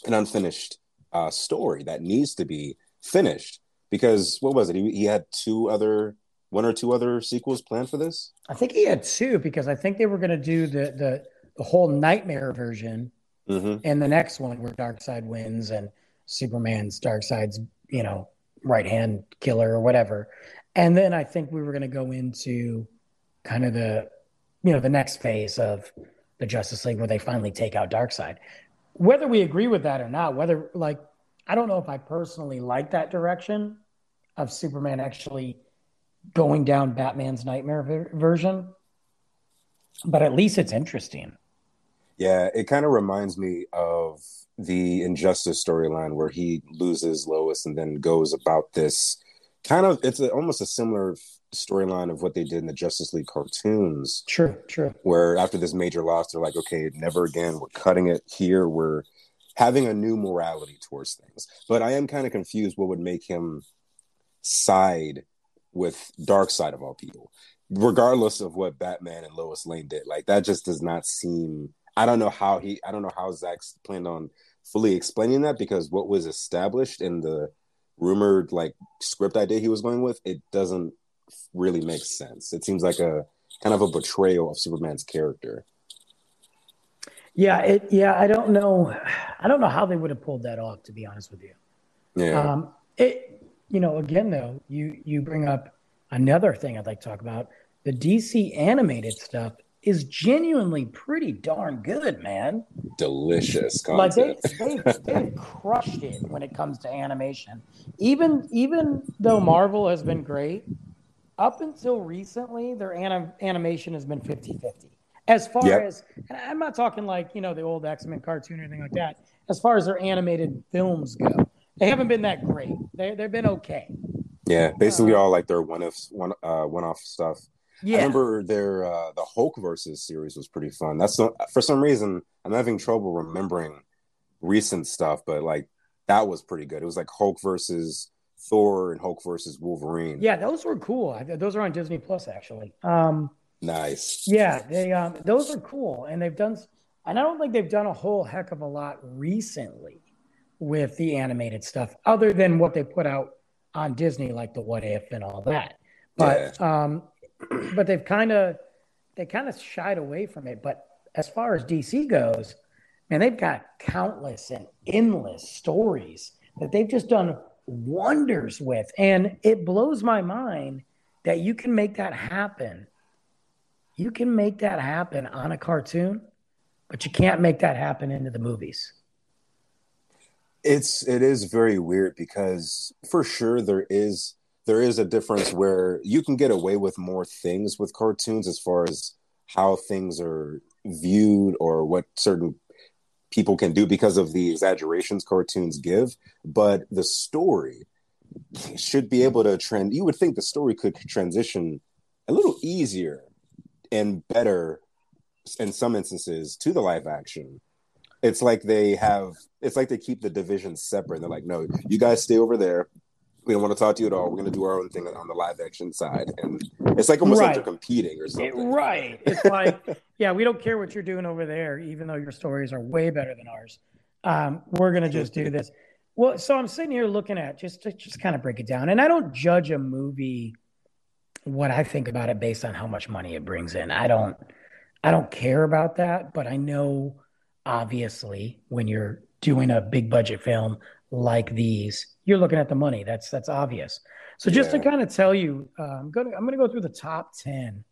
S2: an unfinished uh, story that needs to be finished because what was it? He, he had two other, one or two other sequels planned for this.
S1: I think he had two because I think they were going to do the the the whole nightmare version, mm-hmm. and the next one where Darkseid wins and Superman's Darkseid's you know right hand killer or whatever, and then I think we were going to go into kind of the you know the next phase of the Justice League where they finally take out Darkseid. Whether we agree with that or not, whether like I don't know if I personally like that direction of Superman actually going down Batman's nightmare ver- version, but at least it's interesting.
S2: Yeah, it kind of reminds me of the Injustice storyline where he loses Lois and then goes about this kind of it's a, almost a similar storyline of what they did in the Justice League cartoons.
S1: True, true.
S2: Where after this major loss, they're like, okay, never again. We're cutting it here. We're having a new morality towards things. But I am kind of confused what would make him side with Darkseid of all people, regardless of what Batman and Lois Lane did. Like that just does not seem. I don't know how he. I don't know how Zack's planned on fully explaining that because what was established in the rumored like script idea he was going with, it doesn't really make sense. It seems like a kind of a betrayal of Superman's character.
S1: Yeah, it. Yeah, I don't know. I don't know how they would have pulled that off. To be honest with you.
S2: Yeah. Um,
S1: it. You know, again though, you you bring up another thing I'd like to talk about. The DC animated stuff is genuinely pretty darn good, man.
S2: Delicious content.
S1: Like they, they, <laughs> they've crushed it when it comes to animation. Even even though Marvel has been great, up until recently, their anim- animation has been 50 50. As far yep. as, I'm not talking like, you know, the old X Men cartoon or anything like that. As far as their animated films go, they haven't been that great. They, they've been okay.
S2: Yeah, basically uh, all like their one off one uh one off stuff. Yeah. I remember their uh the Hulk versus series was pretty fun. That's not, for some reason I'm having trouble remembering recent stuff, but like that was pretty good. It was like Hulk versus Thor and Hulk versus Wolverine.
S1: Yeah, those were cool. Those are on Disney Plus actually. Um
S2: Nice.
S1: Yeah, they um, those are cool, and they've done. And I don't think they've done a whole heck of a lot recently with the animated stuff, other than what they put out on Disney, like the What If and all that. But yeah. um, but they've kind of they kind of shied away from it. But as far as DC goes, man, they've got countless and endless stories that they've just done wonders with, and it blows my mind that you can make that happen you can make that happen on a cartoon, but you can't make that happen into the movies.
S2: It's it is very weird because for sure there is there is a difference where you can get away with more things with cartoons as far as how things are viewed or what certain people can do because of the exaggerations cartoons give but the story should be able to trend you would think the story could transition a little easier and better in some instances to the live action. It's like they have it's like they keep the divisions separate. They're like, no, you guys stay over there. We don't want to talk to you at all. We're going to do our own thing on the live action side, and it's like almost right. like they're competing or something.
S1: Right? It's like, yeah, we don't care what you're doing over there, even though your stories are way better than ours. Um, we're going to just do this. Well, so I'm sitting here looking at just to just kind of break it down, and I don't judge a movie what I think about it based on how much money it brings in. I don't I don't care about that, but I know obviously when you're doing a big budget film like these, you're looking at the money. That's that's obvious. So just yeah. to kind of tell you, uh, I'm gonna I'm gonna go through the top ten,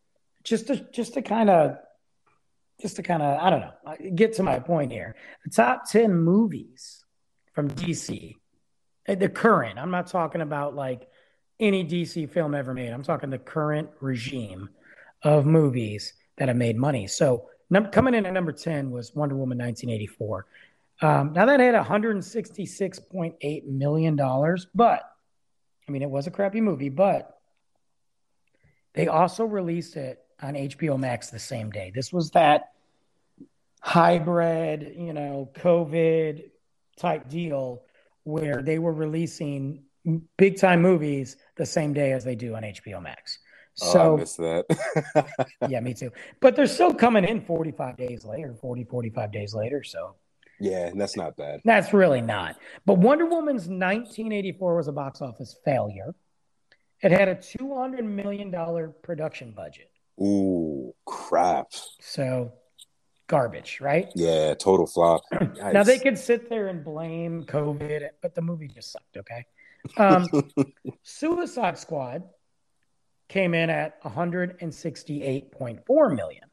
S1: just to just to kind of just to kind of I don't know get to my point here. The top ten movies from DC, uh, the current. I'm not talking about like any DC film ever made. I'm talking the current regime of movies that have made money. So num- coming in at number 10 was Wonder Woman 1984. Um, now that had 166.8 million dollars, but I mean it was a crappy movie, but they also released it on HBO Max the same day. This was that hybrid, you know, COVID type deal where they were releasing big time movies the same day as they do on HBO Max. So
S2: oh, I missed that. <laughs>
S1: yeah, me too. But they're still coming in 45 days later, 40, 45 days later. So
S2: yeah, that's not bad.
S1: That's really not. But Wonder Woman's 1984 was a box office failure. It had a $200 million production budget.
S2: Ooh, crap.
S1: So garbage, right?
S2: Yeah, total flop.
S1: Nice. <clears throat> Now they could sit there and blame COVID, but the movie just sucked, okay? Um, <laughs> Suicide Squad came in at 168.4 million.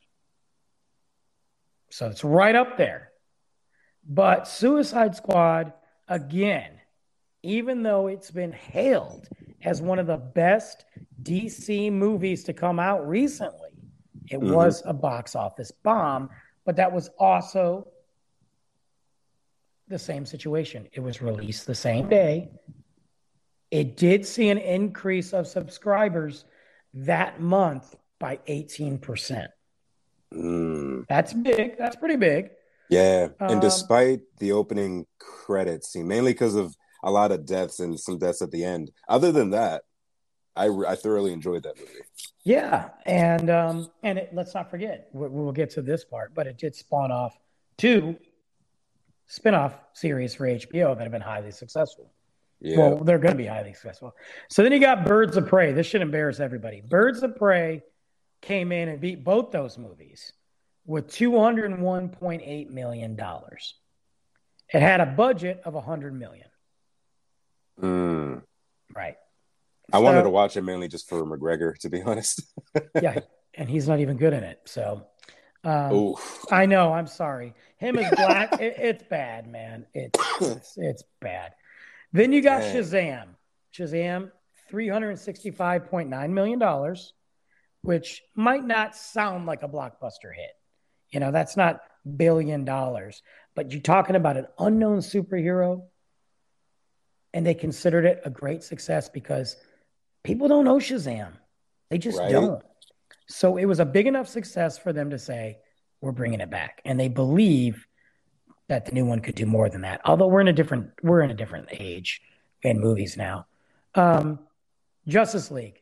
S1: So it's right up there. But Suicide Squad, again, even though it's been hailed as one of the best DC movies to come out recently, it mm-hmm. was a box office bomb. But that was also the same situation. It was released the same day. It did see an increase of subscribers that month by 18%.
S2: Mm.
S1: That's big. That's pretty big.
S2: Yeah. And um, despite the opening credits scene, mainly because of a lot of deaths and some deaths at the end, other than that, I, I thoroughly enjoyed that movie.
S1: Yeah. And, um, and it, let's not forget, we, we'll get to this part, but it did spawn off two spin-off series for HBO that have been highly successful. Yeah. Well, they're going to be highly successful. So then you got Birds of Prey. This should embarrass everybody. Birds of Prey came in and beat both those movies with $201.8 million. It had a budget of $100 million.
S2: Mm.
S1: Right.
S2: I so, wanted to watch it mainly just for McGregor, to be <laughs> honest.
S1: yeah. And he's not even good in it. So um, I know. I'm sorry. Him is black, <laughs> it, it's bad, man. It's, it's, it's bad. Then you got Dang. Shazam. Shazam, $365.9 million, which might not sound like a blockbuster hit. You know, that's not billion dollars, but you're talking about an unknown superhero, and they considered it a great success because people don't know Shazam. They just right. don't. So it was a big enough success for them to say, we're bringing it back. And they believe that the new one could do more than that. Although we're in a different we're in a different age in movies now. Um, Justice League,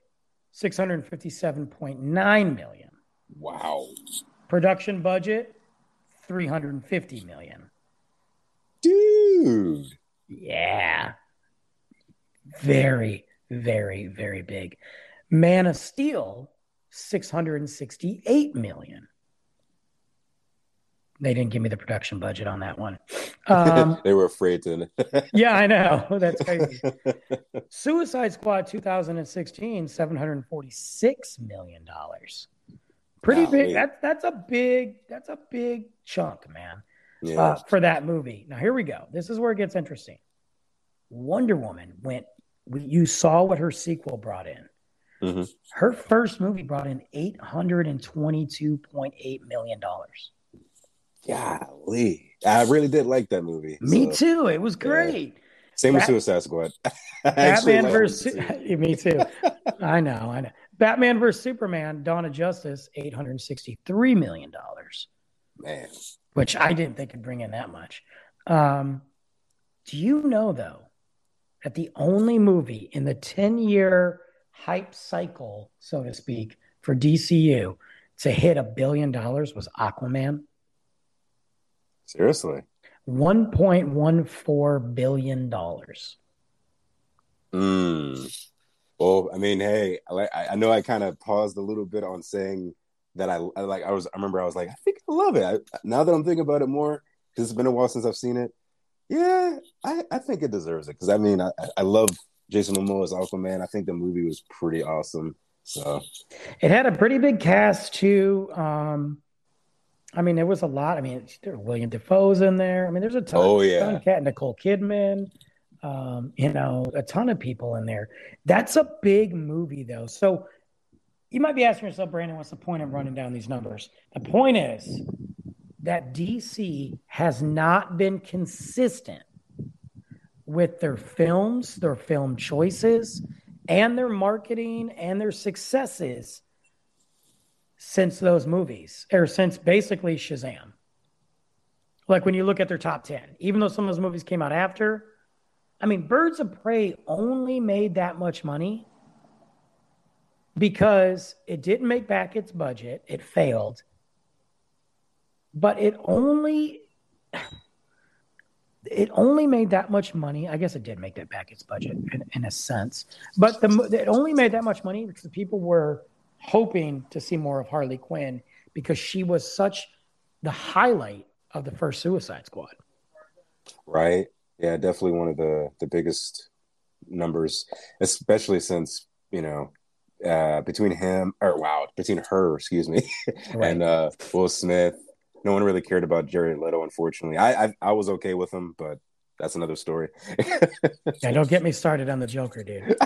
S1: six hundred fifty-seven point nine million.
S2: Wow.
S1: Production budget, three hundred fifty million.
S2: Dude.
S1: Yeah. Very, very, very big. Man of Steel, six hundred and sixty-eight million. They didn't give me the production budget on that one.
S2: Um, <laughs> they were afraid to. <laughs>
S1: yeah, I know. <laughs> That's crazy. Suicide Squad 2016, $746 million. Pretty big. That's that's a big that's a big chunk, man. Yeah. Uh, for that movie. Now here we go. This is where it gets interesting. Wonder Woman went. You saw what her sequel brought in.
S2: Mm-hmm.
S1: Her first movie brought in eight hundred and twenty-two point eight million dollars.
S2: Golly, I really did like that movie.
S1: Me so, too. It was great.
S2: Yeah. Same with Suicide Squad. <laughs>
S1: Batman versus <laughs> me too. I know, I know. Batman versus Superman: Dawn of Justice, eight hundred sixty-three million dollars.
S2: Man,
S1: which I didn't think could bring in that much. Um, do you know though that the only movie in the ten-year hype cycle, so to speak, for DCU to hit a billion dollars was Aquaman?
S2: Seriously.
S1: $1.14 billion.
S2: Mm. Well, I mean, hey, I, I know I kind of paused a little bit on saying that I, I, like. I was. I remember I was like, I think I love it. I, now that I'm thinking about it more, because it's been a while since I've seen it. Yeah, I, I think it deserves it because I mean, I, I love Jason Momoa Momoa's Aquaman. I think the movie was pretty awesome. So
S1: it had a pretty big cast too. Um, I mean, there was a lot. I mean, there were William Dafoe's in there. I mean, there's a ton.
S2: Oh yeah,
S1: cat Nicole Kidman. Um, you know, a ton of people in there. That's a big movie, though. So you might be asking yourself, Brandon, what's the point of running down these numbers? The point is, that DC has not been consistent with their films, their film choices, and their marketing and their successes since those movies, or since basically Shazam. Like when you look at their top 10, even though some of those movies came out after, I mean, Birds of Prey only made that much money because it didn't make back its budget, it failed. But it only it only made that much money. I guess it did make that back its budget in, in a sense, but the it only made that much money because people were hoping to see more of Harley Quinn because she was such the highlight of the first Suicide Squad.
S2: Right. Yeah, definitely one of the the biggest numbers, especially since you know uh, between him or wow between her excuse me <laughs> right. and uh, Will Smith. No one really cared about Jared Leto, unfortunately. I, I I was okay with him, but that's another story.
S1: yeah, don't get me started on the Joker, dude.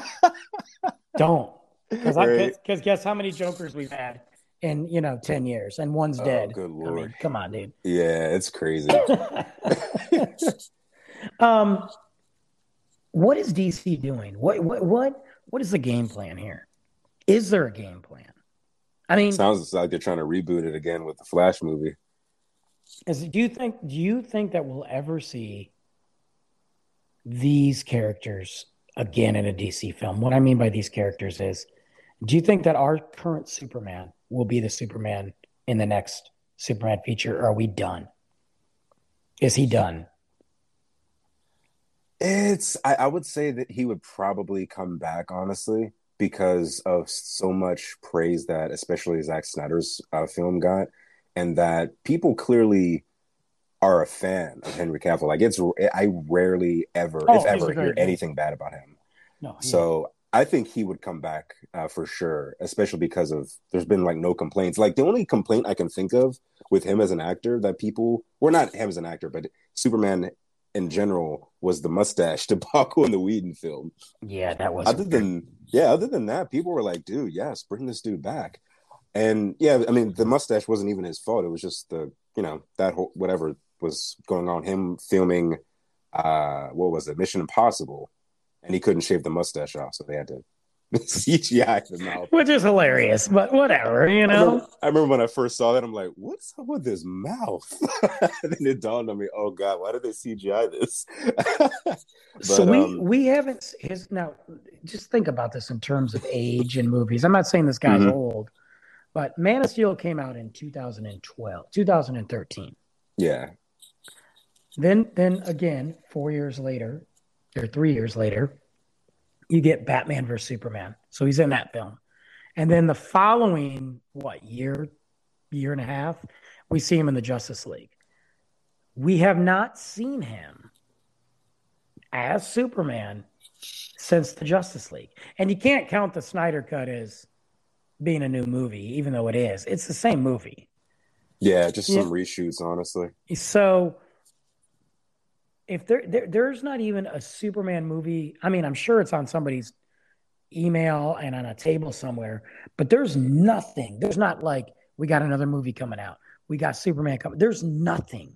S1: <laughs> don't, because because guess how many Jokers we've had in you know ten years, and one's oh, dead.
S2: Good lord! I mean,
S1: come on, dude.
S2: Yeah, it's crazy. <laughs>
S1: um, what is DC doing? What what what what is the game plan here? Is there a game plan? I mean,
S2: sounds like they're trying to reboot it again with the Flash movie.
S1: Is do you think do you think that we'll ever see these characters again in a DC film? What I mean by these characters is, do you think that our current Superman will be the Superman in the next Superman feature? Or are we done? Is he done?
S2: It's I, I would say that he would probably come back, honestly because of so much praise that especially Zack Snyder's uh, film got, and that people clearly are a fan of Henry Cavill. Like it's, I rarely ever, oh, if ever, hear anything bad about him. No, so I think he would come back uh, for sure, especially because of there's been like no complaints. Like the only complaint I can think of with him as an actor that people, well, not him as an actor, but Superman in general was the mustache debacle <laughs> in the Whedon film.
S1: Yeah, that was
S2: other than yeah, other than that, people were like, dude, yes, bring this dude back. And yeah, I mean, the mustache wasn't even his fault. It was just the, you know, that whole whatever was going on. Him filming, uh, what was it, Mission Impossible, and he couldn't shave the mustache off, so they had to CGI the mouth, <laughs>
S1: which is hilarious, but whatever, you know.
S2: I remember, I remember, when I first saw that, I'm like, "What's up with his mouth?" <laughs> and then it dawned on me, "Oh God, why did they CGI this?" <laughs>
S1: but, so we um, we haven't his now. Just think about this in terms of age and movies. I'm not saying this guy's mm-hmm. old, but Man of Steel came out in 2012, 2013.
S2: Yeah.
S1: Then, then again, four years later, or three years later, you get Batman versus Superman. So he's in that film. And then the following, what, year, year and a half, we see him in the Justice League. We have not seen him as Superman since the Justice League. And you can't count the Snyder Cut as being a new movie, even though it is. It's the same movie.
S2: Yeah, just some yeah. reshoots, honestly.
S1: So if there, there there's not even a Superman movie, I mean, I'm sure it's on somebody's email and on a table somewhere, but there's nothing. There's not like we got another movie coming out. We got Superman coming. There's nothing.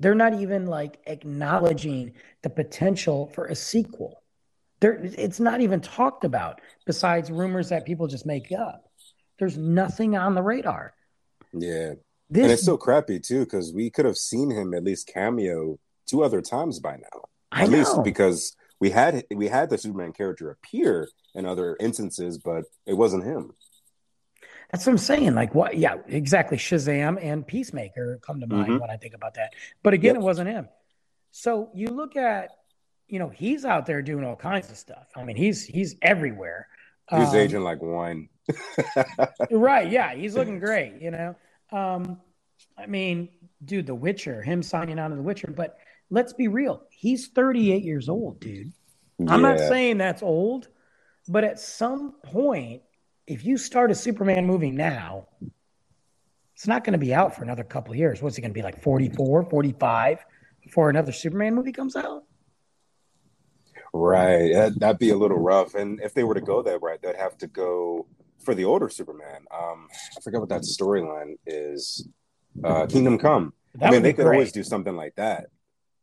S1: They're not even like acknowledging the potential for a sequel. There, it's not even talked about besides rumors that people just make up. There's nothing on the radar.
S2: Yeah. This, and it's so crappy too because we could have seen him at least cameo two other times by now.
S1: I
S2: At
S1: know.
S2: least because we had we had the Superman character appear in other instances, but it wasn't him.
S1: That's what I'm saying. Like what? Yeah, exactly. Shazam and Peacemaker come to mind mm-hmm. when I think about that. But again, yep. it wasn't him. So you look at, you know, he's out there doing all kinds of stuff. I mean, he's he's everywhere.
S2: He's um, aging like wine. <laughs>
S1: right? Yeah, he's looking great. You know. Um, I mean, dude, The Witcher, him signing on to The Witcher, but let's be real. He's 38 years old, dude. Yeah. I'm not saying that's old, but at some point, if you start a Superman movie now, it's not going to be out for another couple years. What's it going to be like 44, 45 before another Superman movie comes out?
S2: Right. That'd be a little rough. And if they were to go that route, they'd have to go for the older Superman. Um, I forget what that storyline is uh, Kingdom Come.
S1: That
S2: I mean, they could
S1: great.
S2: always do something like that.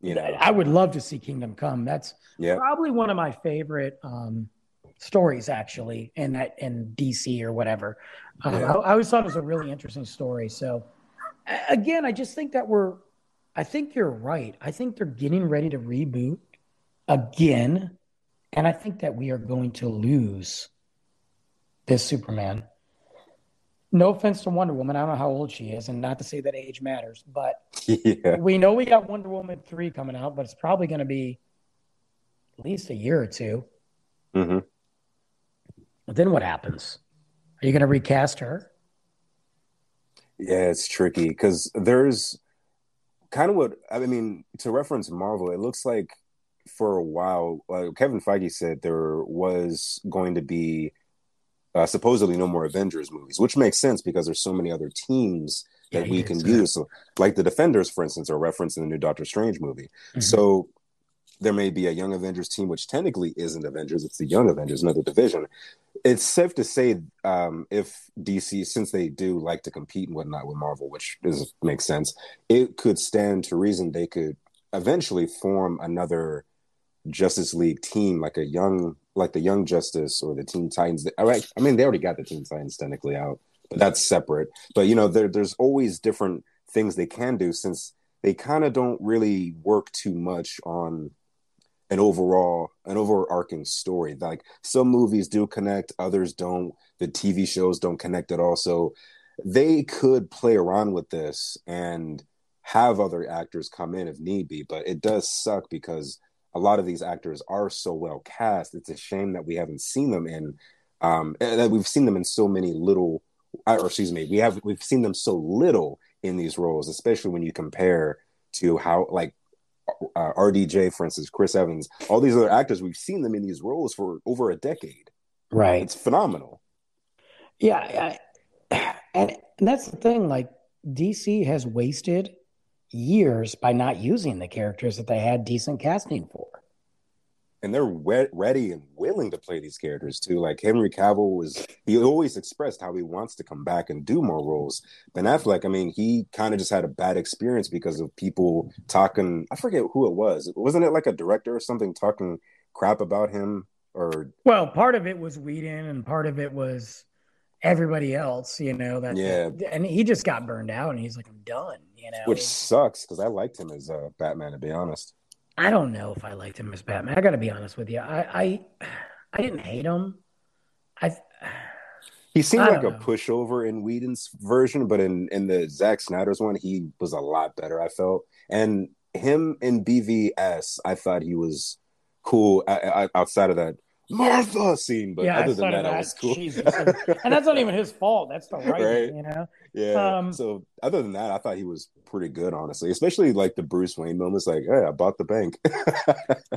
S2: You know,
S1: I would love to see Kingdom Come. That's
S2: yeah,
S1: probably one of my favorite um, stories, actually, in that in DC or whatever. Um,
S2: Yeah.
S1: I, I always thought it was a really interesting story. So, again, I just think that we're. I think you're right. I think they're getting ready to reboot again, and I think that we are going to lose this Superman. No offense to Wonder Woman, I don't know how old she is, and not to say that age matters, but <laughs>
S2: yeah,
S1: we know we got Wonder Woman 3 coming out, but it's probably going to be at least a year or two.
S2: hmm
S1: But then what happens? Are you going to recast her?
S2: yeah. It's tricky because there's kind of what I mean to reference Marvel. It looks like for a while, uh, Kevin Feige said there was going to be uh, supposedly no more Avengers movies, which makes sense because there's so many other teams that
S1: he
S2: we can use. So, like the Defenders, for instance, are referenced in the new Doctor Strange movie.
S1: Mhm.
S2: So there may be a Young Avengers team, which technically isn't Avengers; it's the Young Avengers, another division. It's safe to say um, if DC, since they do like to compete and whatnot with Marvel, which is makes sense, it could stand to reason they could eventually form another Justice League team, like a young, like the Young Justice or the Teen Titans. I mean they already got the Teen Titans technically out, but that's separate. But you know, there, there's always different things they can do since they kind of don't really work too much on an overall an overarching story like some movies do connect others don't the tv shows don't connect at all so they could play around with this and have other actors come in if need be but it does suck because a lot of these actors are so well cast it's a shame that we haven't seen them in um that we've seen them in so many little or excuse me we have we've seen them so little in these roles especially when you compare to how like uh, RDJ, for instance, Chris Evans, all these other actors, we've seen them in these roles for over a decade.
S1: Right.
S2: It's phenomenal.
S1: Yeah. I, and, and that's the thing. Like, DC has wasted years by not using the characters that they had decent casting for.
S2: And they're we- ready and willing to play these characters too. Like Henry Cavill was, he always expressed how he wants to come back and do more roles. Ben Affleck, I mean, he kind of just had a bad experience because of people talking. I forget who it was. Wasn't it like a director or something talking crap about him? Or
S1: Well, part of it was Whedon, and part of it was everybody else. You know that.
S2: Yeah.
S1: and he just got burned out, and he's like, "I'm done." You know,
S2: which sucks because I liked him as uh, Batman, to be honest.
S1: I don't know if I liked him as Batman. I got to be honest with you. I, I, <sighs> I didn't hate him. I, <sighs>
S2: He seemed
S1: I
S2: like a
S1: know.
S2: pushover in Whedon's version, but in in the Zack Snyder's one, he was a lot better. I felt, and him in BVS, I thought he was cool o- o- outside of that Martha scene. But
S1: yeah,
S2: other than that, I was cool.
S1: And that's not even his fault. That's the writing.
S2: Right.
S1: You know.
S2: yeah.
S1: um,
S2: so other than that, I thought he was pretty good, honestly. Especially like the Bruce Wayne moments, like, "Hey, I bought the bank." <laughs>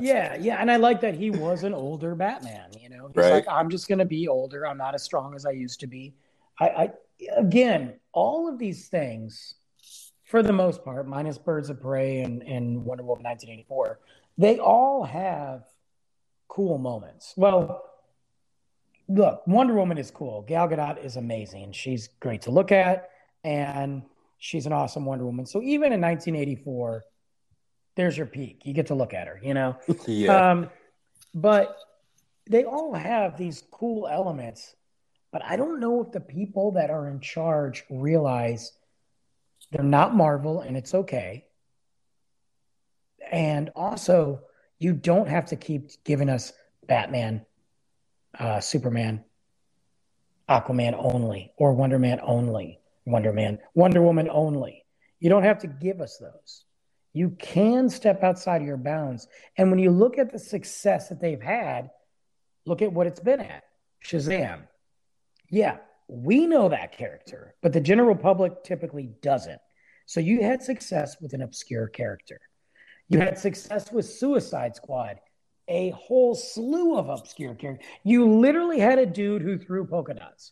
S1: Yeah, yeah, and I like that he was an older Batman. You know, he's
S2: Right.
S1: like, I'm just going to be older. I'm not as strong as I used to be. I, I again, all of these things, for the most part, minus Birds of Prey and and Wonder Woman 1984, they all have cool moments. Well, look, Wonder Woman is cool. Gal Gadot is amazing. She's great to look at, and she's an awesome Wonder Woman. So even in 1984, there's your peak. You get to look at her. You know. <laughs>
S2: yeah,
S1: Um, but they all have these cool elements. But I don't know if the people that are in charge realize they're not Marvel and it's okay. And also, you don't have to keep giving us Batman, uh, Superman, Aquaman only, or Wonder Man only, Wonder Man, Wonder Woman only. You don't have to give us those. You can step outside of your bounds. And when you look at the success that they've had, look at what it's been at Shazam. Yeah, we know that character, but the general public typically doesn't. So you had success with an obscure character. You had success with Suicide Squad, a whole slew of obscure characters. You literally had a dude who threw polka dots.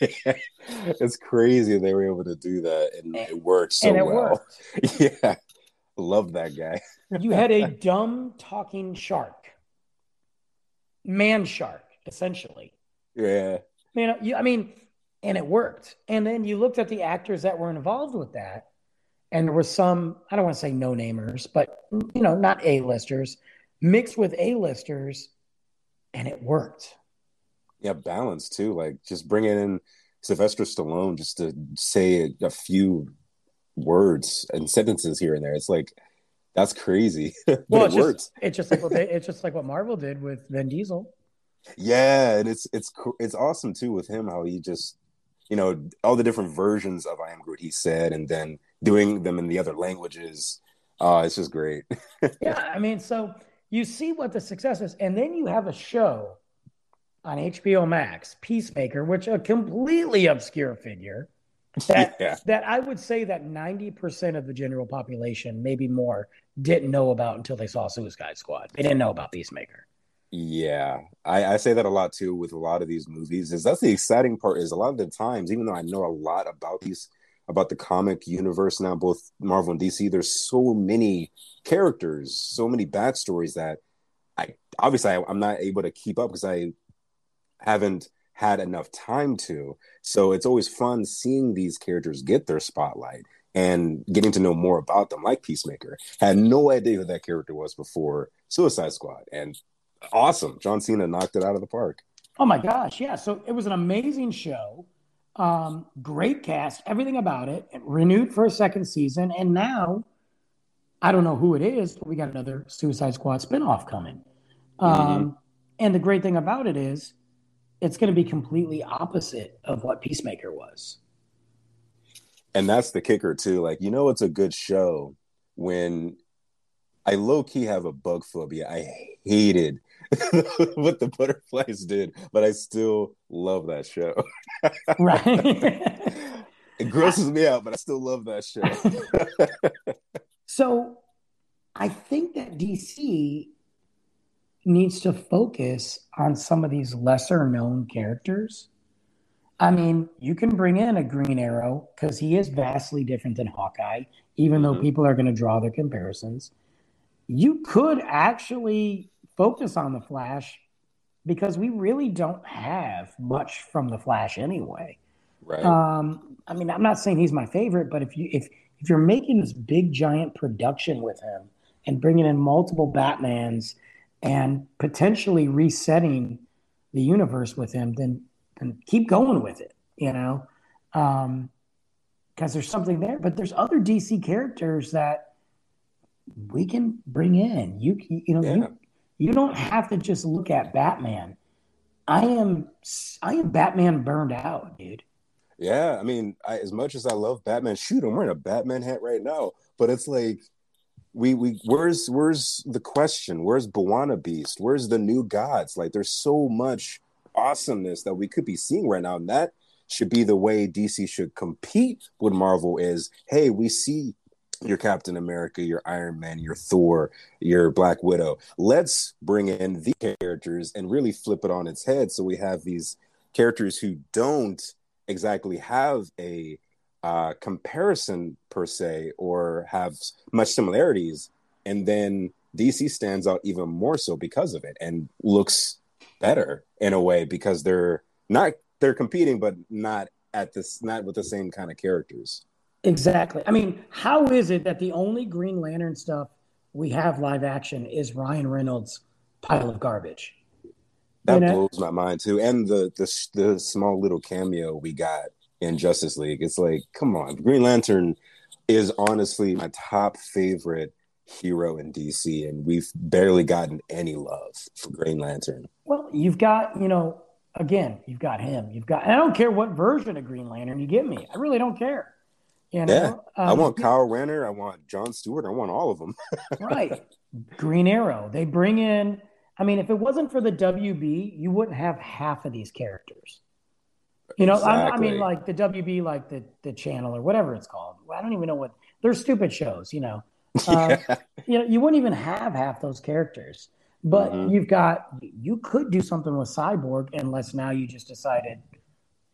S1: <laughs>
S2: it's crazy they were able to do that, and it worked so
S1: it
S2: well.
S1: worked. <laughs>
S2: Yeah, love that guy. <laughs>
S1: you had a dumb talking shark, man shark, essentially.
S2: Yeah,
S1: You know, you, I mean, and it worked. And then you looked at the actors that were involved with that, and there were some, I don't want to say no namers, but you know, not A-listers, mixed with A-listers, and it worked.
S2: Yeah, balance too. Like just bringing in Sylvester Stallone just to say a, few words and sentences here and there. It's like that's crazy. <laughs> but
S1: Well,
S2: it
S1: it's
S2: works.
S1: just, it's just like what they, <laughs> it's just like what Marvel did with Vin Diesel.
S2: Yeah, and it's it's it's awesome too with him how he just you know all the different versions of I am Groot he said, and then doing them in the other languages. Uh, it's just great. <laughs>
S1: yeah, I mean, so you see what the success is, and then you have a show on HBO Max, Peacemaker, which a completely obscure figure that <laughs>
S2: Yeah.
S1: that I would say that ninety percent of the general population, maybe more, didn't know about until they saw Suicide Squad. They didn't know about Peacemaker.
S2: Yeah, I, I say that a lot too with a lot of these movies. Is that's the exciting part? Is a lot of the times, even though I know a lot about these about the comic universe now, both Marvel and DC, there's so many characters, so many backstories that I obviously I, I'm not able to keep up because I haven't had enough time to. So it's always fun seeing these characters get their spotlight and getting to know more about them, like Peacemaker. Had no idea who that character was before Suicide Squad, and awesome. John Cena knocked it out of the park.
S1: Oh my gosh, yeah. So it was an amazing show. Um, great cast, everything about it. Renewed for a second season, and now I don't know who it is, but we got another Suicide Squad spinoff coming. Um, and the great thing about it is, it's going to be completely opposite of what Peacemaker was.
S2: And that's the kicker too. Like, you know, it's a good show when I low key have a bug phobia. I hated <laughs> what the butterflies did, but I still love that show. <laughs>
S1: Right. <laughs>
S2: It grosses me out, but I still love that show.
S1: so I think that DC needs to focus on some of these lesser known characters. I mean, you can bring in a Green Arrow because he is vastly different than Hawkeye, even though
S2: Mhm.
S1: people are going to draw their comparisons. You could actually focus on the Flash because we really don't have much from the Flash anyway.
S2: right.
S1: Um, I mean, I'm not saying he's my favorite, but if you if if you're making this big giant production with him and bringing in multiple Batmans and potentially resetting the universe with him, then then keep going with it. You know, um, because there's something there. But there's other DC characters that we can bring in. You you know
S2: Yeah.
S1: you you don't have to just look at Batman. I am I am Batman burned out, dude.
S2: Yeah, I mean, I, as much as I love Batman, shoot, I'm wearing a Batman hat right now. But it's like, we we where's where's the question? Where's B'wana Beast? Where's the new gods? Like, there's so much awesomeness that we could be seeing right now, and that should be the way DC should compete with Marvel. Is hey, we see your Captain America, your Iron Man, your Thor, your Black Widow. Let's bring in the characters and really flip it on its head, so we have these characters who don't exactly have a uh, comparison per se or have much similarities. And then dc stands out even more so because of it and looks better in a way because they're not they're competing but not at this not with the same kind of characters
S1: Exactly. I mean, how is it that the only Green Lantern stuff we have live action is Ryan Reynolds' pile of garbage?
S2: that
S1: You know?
S2: blows my mind too and the, the the small little cameo we got in justice league it's like come on green lantern is honestly my top favorite hero in dc and we've barely gotten any love for green lantern
S1: Well, you've got, you know, again, you've got him. You've got, and I don't care what version of Green Lantern you give me. I really don't care. You know?
S2: Yeah, I
S1: Um,
S2: want Kyle Rayner. I want John Stewart. I want all of them. <laughs>
S1: right. Green Arrow. They bring in, I mean, if it wasn't for the WB, you wouldn't have half of these characters. You know, I, I mean, like the WB, like the the channel or whatever it's called. I don't even know what they're stupid shows. You know, <laughs> uh, you know, you wouldn't even have half those characters. But
S2: Mhm.
S1: you've got, you could do something with Cyborg, unless now you just decided,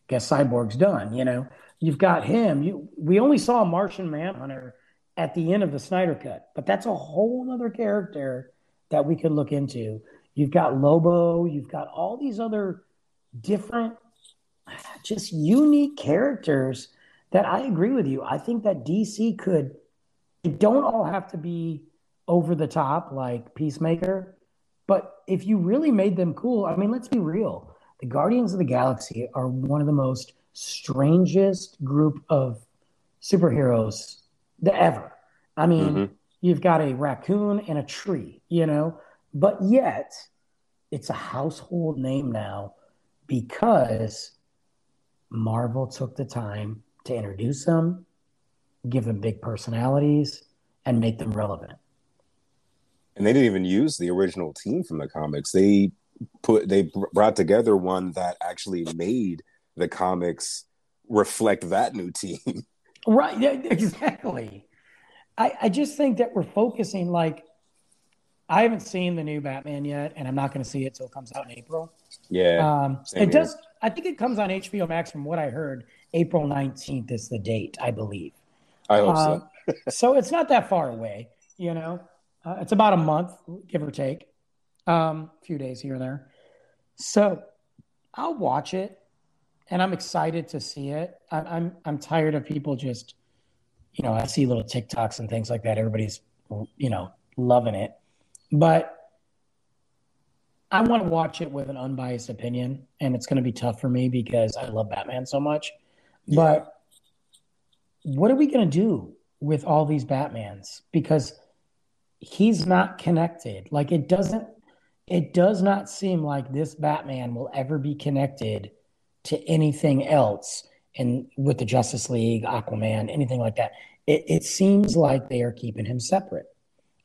S1: guess Cyborg's done. You know, you've got him. You we only saw Martian Manhunter at the end of the Snyder cut, but that's a whole other character that we could look into. You've got Lobo. You've got all these other different just unique characters that I agree with you. I think that DC could, they don't all have to be over the top like Peacemaker, but if you really made them cool, I mean, let's be real. The Guardians of the Galaxy are one of the most strangest group of superheroes ever. I mean, mm-hmm. you've got a raccoon and a tree, you know, but yet it's a household name now because Marvel took the time to introduce them, give them big personalities, and make them relevant.
S2: And they didn't even use the original team from the comics. They put they brought together one that actually made the comics reflect that new team. <laughs>
S1: Right, yeah, exactly. I, I just think that we're focusing like I haven't seen the new Batman yet, and I'm not going to see it till it comes out in April.
S2: Yeah,
S1: um, it here. does. I think it comes on HBO Max. From what I heard, April 19th is the date, I believe.
S2: I hope uh,
S1: so. <laughs> so it's not that far away. You know, uh, it's about a month, give or take, um, a few days here and there. So I'll watch it and I'm excited to see it. I'm, I'm I'm tired of people just, you know, I see little TikToks and things like that. Everybody's, you know, loving it, but I want to watch it with an unbiased opinion, and it's going to be tough for me because I love Batman so much. Yeah. But what are we going to do with all these Batmans? Because he's not connected. Like it doesn't. It does not seem like this Batman will ever be connected to anything else and with the Justice League, Aquaman, anything like that. It, it seems like they are keeping him separate,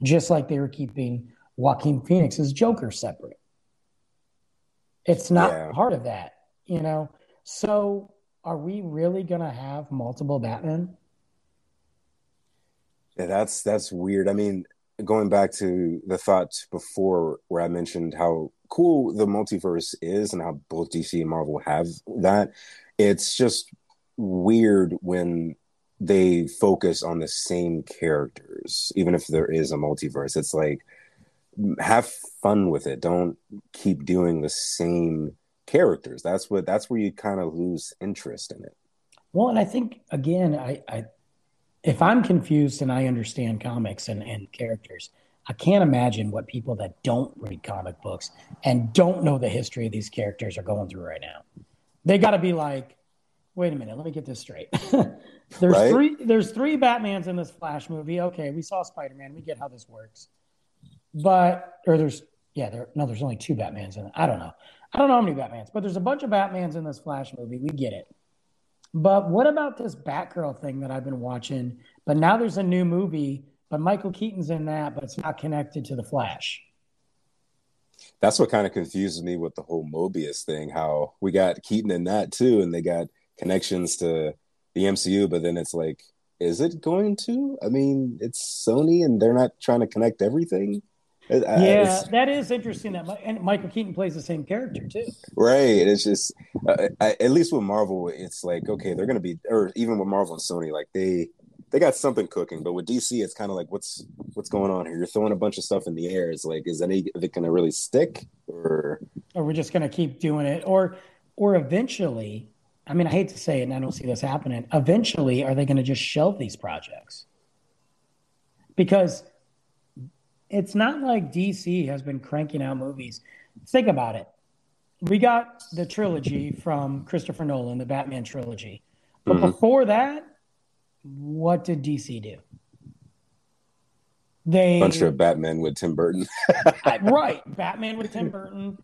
S1: just like they were keeping Joaquin Phoenix's Joker separate. It's not yeah. part of that, you know. So, are we really going to have multiple Batman?
S2: Yeah, that's that's weird. I mean, going back to the thought before where I mentioned how cool the multiverse is and how both DC and Marvel have that. It's just weird when they focus on the same characters, even if there is a multiverse. It's like have fun with it. Don't keep doing the same characters. That's what that's where you kind of lose interest in it.
S1: Well, and I think again, I, I if I'm confused and I understand comics and, and characters, I can't imagine what people that don't read comic books and don't know the history of these characters are going through right now. They got to be like, wait a minute, let me get this straight. <laughs> there's right? three. There's three Batmans in this Flash movie. Okay, we saw Spider Man. We get how this works. But or there's yeah, there no, there's only two Batmans in it. I don't know. I don't know how many Batmans, but there's a bunch of Batmans in this Flash movie. We get it. But what about this Batgirl thing that I've been watching? But now there's a new movie but Michael Keaton's in that, but it's not connected to the Flash.
S2: That's what kind of confuses me with the whole Morbius thing. How we got Keaton in that too, and they got connections to the MCU, but then it's like, is it going to? I mean, it's Sony, and they're not trying to connect everything.
S1: Yeah, that is interesting. That and Michael Keaton plays the same character too.
S2: Right. It's just uh, I, at least with Marvel, it's like okay, they're going to be, or even with Marvel and Sony, like they they got something cooking. But with DC, it's kind of like what's what's going on here? You're throwing a bunch of stuff in the air. It's like, is any of it going to really stick, or
S1: or we're just going to keep doing it, or or eventually? I mean, I hate to say it, and I don't see this happening. Eventually, are they going to just shelve these projects? Because it's not like DC has been cranking out movies. Think about it. We got the trilogy from Christopher Nolan, the Batman trilogy. But mm-hmm. before that, what did DC do? They
S2: bunch of Batman with Tim Burton. <laughs>
S1: right, Batman with Tim Burton.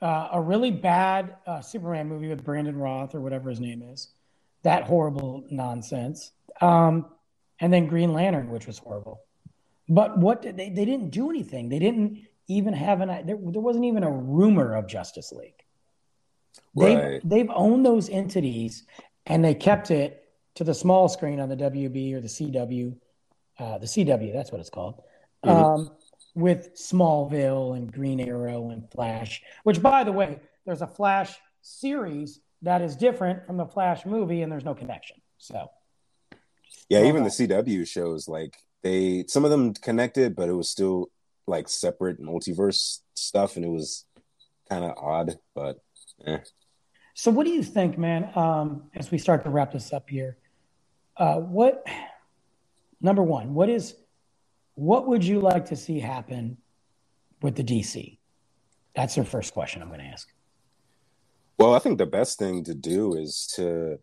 S1: Uh, a really bad uh, Superman movie with Brandon Routh or whatever his name is. That horrible nonsense. Um, and then Green Lantern, which was horrible. But what did they? They didn't do anything. They didn't even have an. There, there wasn't even a rumor of Justice League. They've, they've owned those entities and they kept it to the small screen on the WB or the CW, uh, the CW, that's what it's called, mm-hmm. um, with Smallville and Green Arrow and Flash, which, by the way, there's a Flash series that is different from the Flash movie, and there's no connection. So,
S2: yeah, even the CW shows like they some of them connected, but it was still like separate multiverse stuff, and it was kind of odd. But eh.
S1: So, what do you think, man? Um, as we start to wrap this up here, uh, what number one, what is what would you like to see happen with the DC? That's the first question I'm going to ask.
S2: Well, I think the best thing to do is to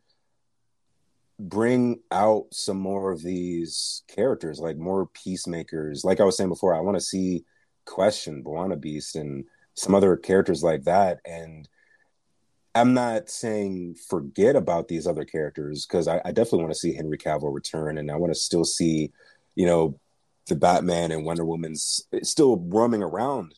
S2: bring out some more of these characters, like more peacemakers. Like I was saying before, I want to see Question, B'wana Beast, and some other characters like that. And I'm not saying forget about these other characters because I, I, definitely want to see Henry Cavill return, and I want to still see, you know, the Batman and Wonder Woman's still roaming around,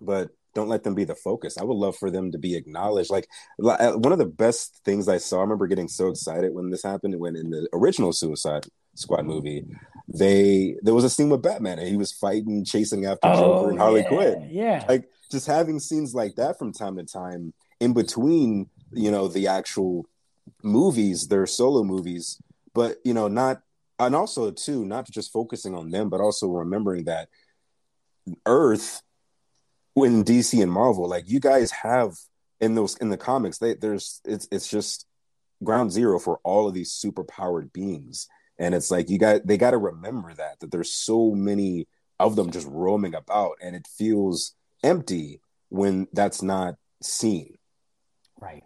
S2: but don't let them be the focus. I would love for them to be acknowledged. Like uh, one of the best things I saw, I remember getting so excited when this happened. When in the original Suicide Squad movie, they there was a scene with Batman and he was fighting, chasing after oh, Joker and Harley
S1: yeah,
S2: Quinn.
S1: Yeah,
S2: like just having scenes like that from time to time in between, you know, the actual movies, their solo movies, but you know, not and also too, not just focusing on them, but also remembering that Earth when DC and Marvel, like you guys have in those in the comics, they there's it's it's just ground zero for all of these super powered beings. And it's like you got they got to remember that that there's so many of them just roaming about, and it feels empty when that's not seen.
S1: Right.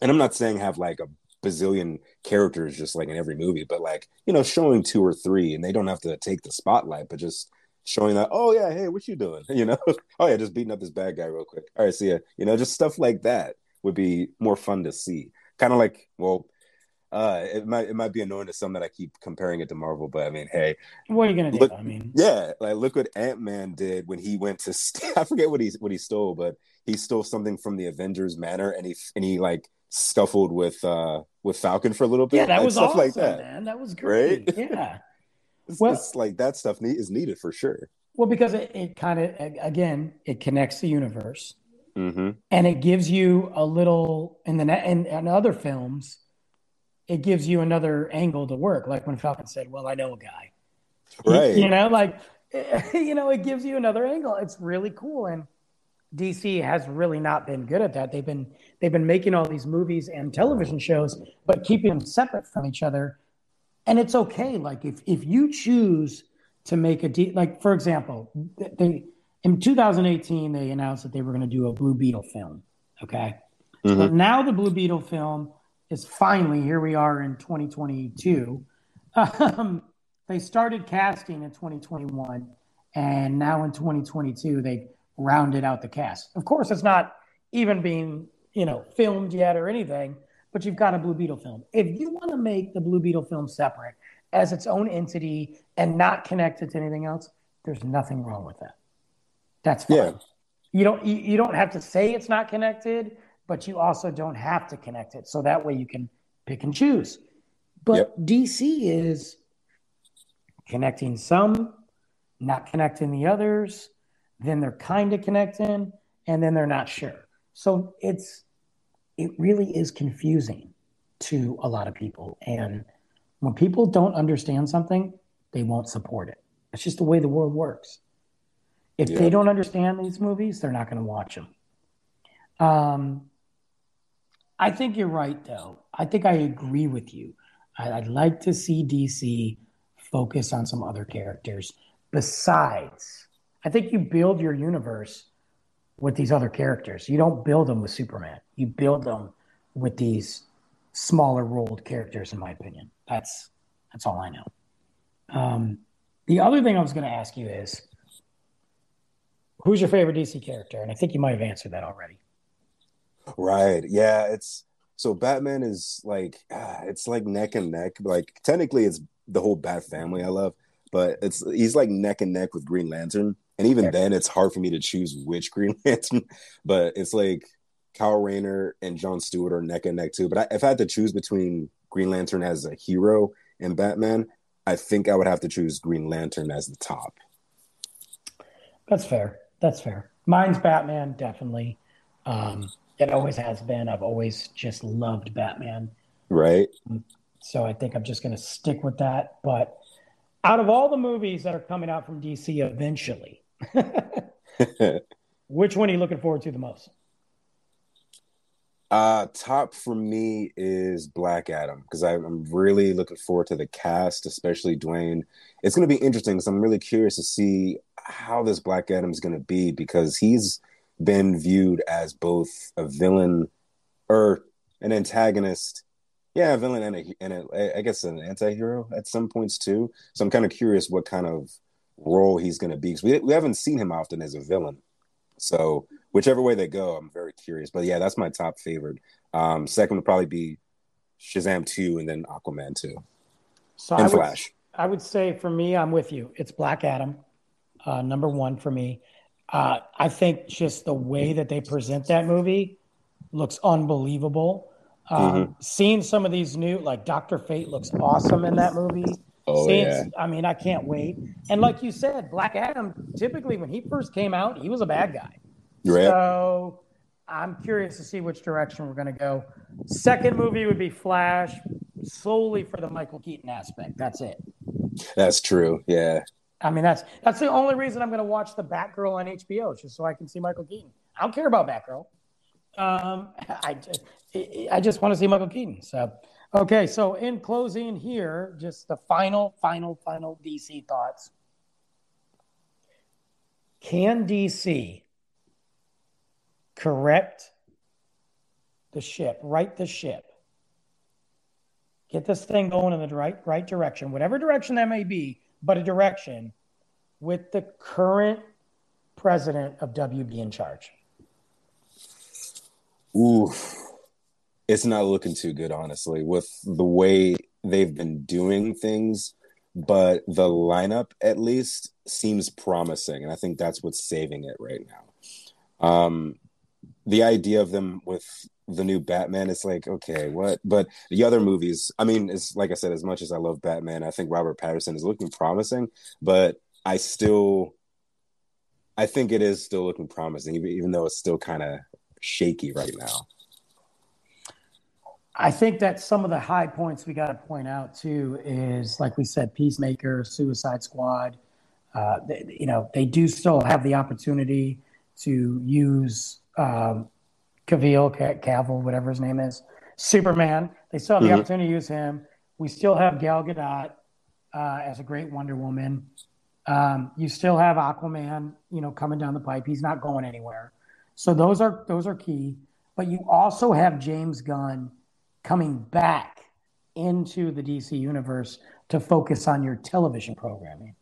S2: And I'm not saying have like a bazillion characters just like in every movie, but like you know, showing two or three, and they don't have to take the spotlight, but just showing that, oh yeah, hey, what you doing? <laughs> You know, oh yeah, just beating up this bad guy real quick. All right, see ya. You know, just stuff like that would be more fun to see. Kind of like, well, uh, it might it might be annoying to some that I keep comparing it to Marvel, but I mean, hey,
S1: what are you gonna
S2: look,
S1: do? I mean,
S2: yeah, like look what Ant Man did when he went to st- <laughs> I forget what he what he stole, but he stole something from the Avengers Manor, and he and he like scuffled with uh with Falcon for a little bit.
S1: Yeah, that
S2: like,
S1: was
S2: stuff
S1: awesome,
S2: like that.
S1: man. That was great. Right? <laughs> Yeah.
S2: it's, well, it's like that stuff need, is needed for sure.
S1: Well, because it, it kind of again it connects the universe,
S2: mm-hmm.
S1: and it gives you a little in the in, in other films, it gives you another angle to work. Like when Falcon said, "Well, I know a guy,"
S2: right?
S1: You, <laughs> you know, like <laughs> you know, it gives you another angle. It's really cool, and DC has really not been good at that. They've been they've been making all these movies and television shows, but keeping them separate from each other. And it's okay. Like if if you choose to make a like for example, they in 2018 they announced that they were going to do a Blue Beetle film. Okay, mm-hmm. so now the Blue Beetle film is finally here. We are in 2022. Um, they started casting in 2021, and now in 2022 they rounded out the cast. Of course, it's not even being you know filmed yet or anything, but you've got a Blue Beetle film. If you want to make the Blue Beetle film separate as its own entity and not connected to anything else, there's nothing wrong with that. That's fine. Yeah. You don't you, you don't have to say it's not connected, but you also don't have to connect it. So that way you can pick and choose. But yep. DC is connecting some, not connecting the others, then they're kind of connecting, and then they're not sure. So it's it really is confusing to a lot of people. And when people don't understand something, they won't support it. It's just the way the world works. If yeah. they don't understand these movies, they're not going to watch them. Um, I think you're right, though. I think I agree with you. I'd like to see DC focus on some other characters besides. I think you build your universe with these other characters. You don't build them with Superman. You build them with these smaller rolled characters, in my opinion. That's that's all I know. Um, the other thing I was going to ask you is, who's your favorite DC character? And I think you might have answered that already.
S2: Right. Yeah. It's so Batman is like ah, it's like neck and neck. Like technically, it's the whole Bat family I love, but it's he's like neck and neck with Green Lantern. And even then, it's hard for me to choose which <laughs> Green Lantern. But it's like Kyle Rayner and John Stewart are neck and neck too. But I, if I had to choose between Green Lantern as a hero and Batman, I think I would have to choose Green Lantern as the top.
S1: That's fair. That's fair. Mine's Batman, definitely. Um, it always has been. I've always just loved Batman.
S2: Right.
S1: So I think I'm just going to stick with that. But out of all the movies that are coming out from DC eventually, <laughs> which one are you looking forward to the most?
S2: Uh, top for me is Black Adam because I'm really looking forward to the cast, especially Dwayne. It's going to be interesting because I'm really curious to see how this Black Adam is going to be because he's been viewed as both a villain or an antagonist. Yeah, a villain and a, and a, I guess an anti-hero at some points too. So I'm kind of curious what kind of role he's going to be because we, we haven't seen him often as a villain. So whichever way they go, I'm very curious. But yeah, that's my top favorite. Um, second would probably be Shazam 2 and then Aquaman 2.
S1: So and I Flash. Would, I would say for me, I'm with you. It's Black Adam, uh, number one for me. Uh, I think just the way that they present that movie looks unbelievable. Um, mm-hmm. Seeing some of these new, like Doctor Fate, looks awesome in that movie.
S2: Oh Seeing, yeah.
S1: I mean, I can't wait. And like you said, Black Adam. Typically, when he first came out, he was a bad guy. Right. So I'm curious to see which direction we're going to go. Second movie would be Flash, solely for the Michael Keaton aspect. That's it.
S2: That's true. Yeah.
S1: I mean, that's that's the only reason I'm going to watch the Batgirl on HBO, just so I can see Michael Keaton. I don't care about Batgirl. Um, I just, I just want to see Michael Keaton. So, okay. So, in closing, here, just the final, final, final DC thoughts. Can DC correct the ship, right the ship, get this thing going in the right right direction, whatever direction that may be, but a direction with the current president of WB in charge?
S2: Ooh, it's not looking too good, honestly, with the way they've been doing things. But the lineup, at least, seems promising, and I think that's what's saving it right now. Um, the idea of them with the new Batman is like, okay, what? But the other movies, I mean, it's like I said, as much as I love Batman, I think Robert Pattinson is looking promising, but I still, I think it is still looking promising, even, even though it's still kind of shaky right now.
S1: I think that some of the high points we got to point out too is, like we said, Peacemaker, Suicide Squad. Uh, they, you know, they do still have the opportunity to use um, Cavill, Cavill, whatever his name is, Superman. They still have the mm-hmm. opportunity to use him. We still have Gal Gadot uh, as a great Wonder Woman. Um, you still have Aquaman, you know, coming down the pipe. He's not going anywhere. So those are those are key. But you also have James Gunn coming back into the DC universe to focus on your television programming.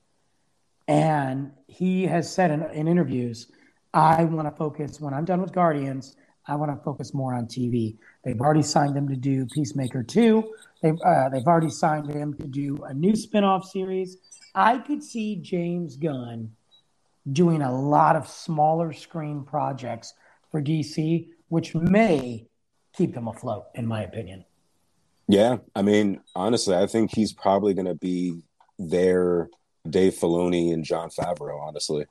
S1: And he has said in, in interviews I want to focus when I'm done with Guardians. I want to focus more on TV. They've already signed him to do Peacemaker two. They've uh, they've already signed him to do a new spinoff series. I could see James Gunn doing a lot of smaller screen projects for DC, which may keep them afloat, in my opinion.
S2: Yeah, I mean, honestly, I think he's probably going to be their Dave Filoni and Jon Favreau. Honestly,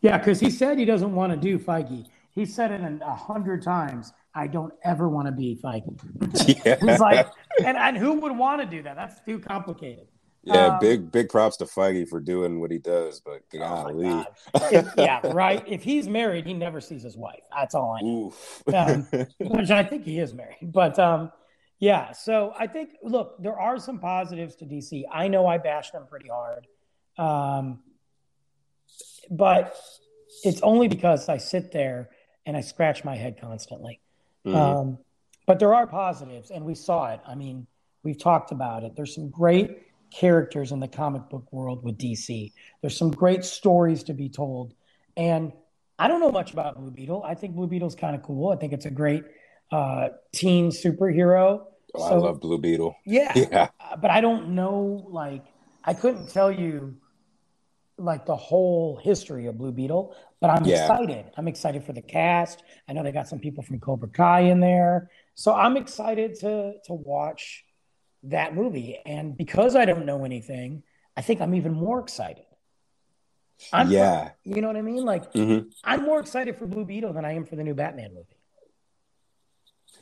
S1: yeah, because he said he doesn't want to do Feige. He said it a hundred times. I don't ever want to be Feige. Yeah. <laughs> He's like, and, and who would want to do that? That's too complicated.
S2: Yeah, um, big big props to Feige for doing what he does, but oh golly.
S1: Oh <laughs> if, yeah, right. If he's married, he never sees his wife. That's all I know. um, <laughs> which I think he is married, but um, yeah. So I think, look, there are some positives to DC. I know I bashed them pretty hard. Um, but it's only because I sit there and I scratch my head constantly. Mm-hmm. Um, but there are positives, and we saw it. I mean, we've talked about it. There's some great characters in the comic book world with DC. There's some great stories to be told, and I don't know much about Blue Beetle. I think Blue Beetle's kind of cool. I think it's a great uh, teen superhero.
S2: Oh, so, I love Blue Beetle.
S1: Yeah, <laughs> yeah. But I don't know. Like, I couldn't tell you like the whole history of Blue Beetle, but I'm yeah. excited. I'm excited for the cast. I know they got some people from Cobra Kai in there, so I'm excited to to watch that movie. And because I don't know anything, I think I'm even more excited. I'm
S2: yeah,
S1: you know what I mean. Like mm-hmm. I'm more excited for Blue Beetle than I am for the new Batman movie.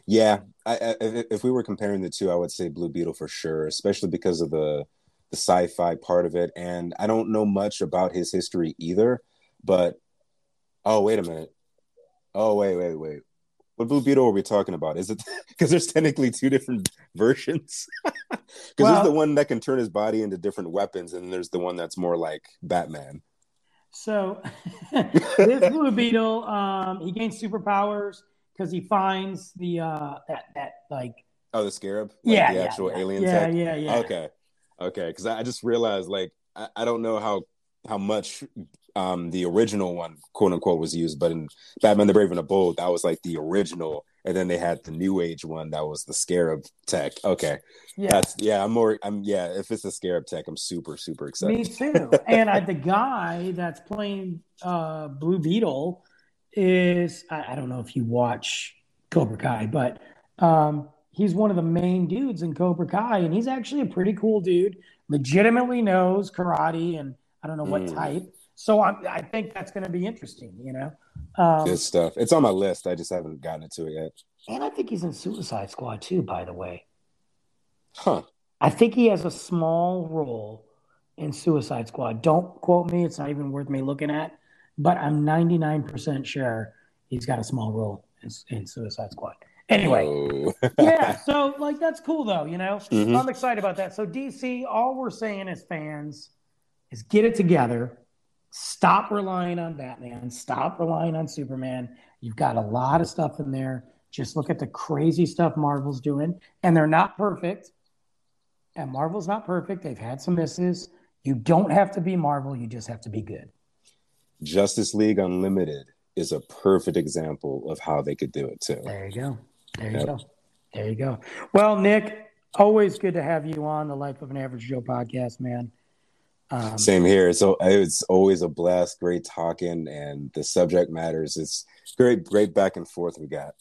S2: Yeah, I, I, if we were comparing the two, I would say Blue Beetle for sure, especially because of the the sci-fi part of it and i don't know much about his history either but oh wait a minute oh wait wait wait what Blue Beetle are we talking about? Is it <laughs> because there's technically two different <laughs> versions? <laughs> Because
S1: Well-
S2: there's the one that can turn his body into different weapons, and there's the one that's more like Batman.
S1: So this Blue Beetle, um, he gains superpowers because he finds the uh that that like
S2: Oh, the scarab? Like
S1: yeah,
S2: the actual
S1: yeah,
S2: alien
S1: yeah,
S2: tech.
S1: yeah, yeah.
S2: Okay, okay. Because I, just realized, like, I, I don't know how how much um the original one, quote unquote, was used, but in Batman: The Brave and the Bold, that was like the original, and then they had the New Age one that was the scarab tech. Okay,
S1: yeah.
S2: that's yeah. I'm more. I'm yeah. If it's a scarab tech, I'm super super excited.
S1: Me too. and I, the guy that's playing uh, Blue Beetle is I, I don't know if you watch Cobra Kai, but um, he's one of the main dudes in Cobra Kai, and he's actually a pretty cool dude. Legitimately knows karate, and I don't know what
S2: Mm.
S1: type. So I, I think that's going to be interesting. You know. Um,
S2: Good stuff. It's on my list. I just haven't gotten into it yet.
S1: and I think he's in Suicide Squad too. By the way.
S2: Huh.
S1: I think he has a small role in Suicide Squad. Don't quote me; it's not even worth me looking at. But I'm 99% sure he's got a small role in, in Suicide Squad. Anyway,
S2: Oh.
S1: yeah. <laughs> So like that's cool though, you know.
S2: Mhm.
S1: I'm excited about that. So DC, all we're saying as fans is get it together. Stop relying on Batman. Stop relying on Superman. You've got a lot of stuff in there. Just look at the crazy stuff Marvel's doing, and they're not perfect. And Marvel's not perfect. They've had some misses. You don't have to be Marvel. You just have to be good.
S2: Justice League Unlimited is a perfect example of how they could do it too.
S1: There you go. There you
S2: Yep.
S1: go. There you go. Well, Nick, always good to have you on the Life of an Average Joe podcast, man. Um,
S2: Same here. So it's always a blast. Great talking, and the subject matters. It's great, great back and forth we got.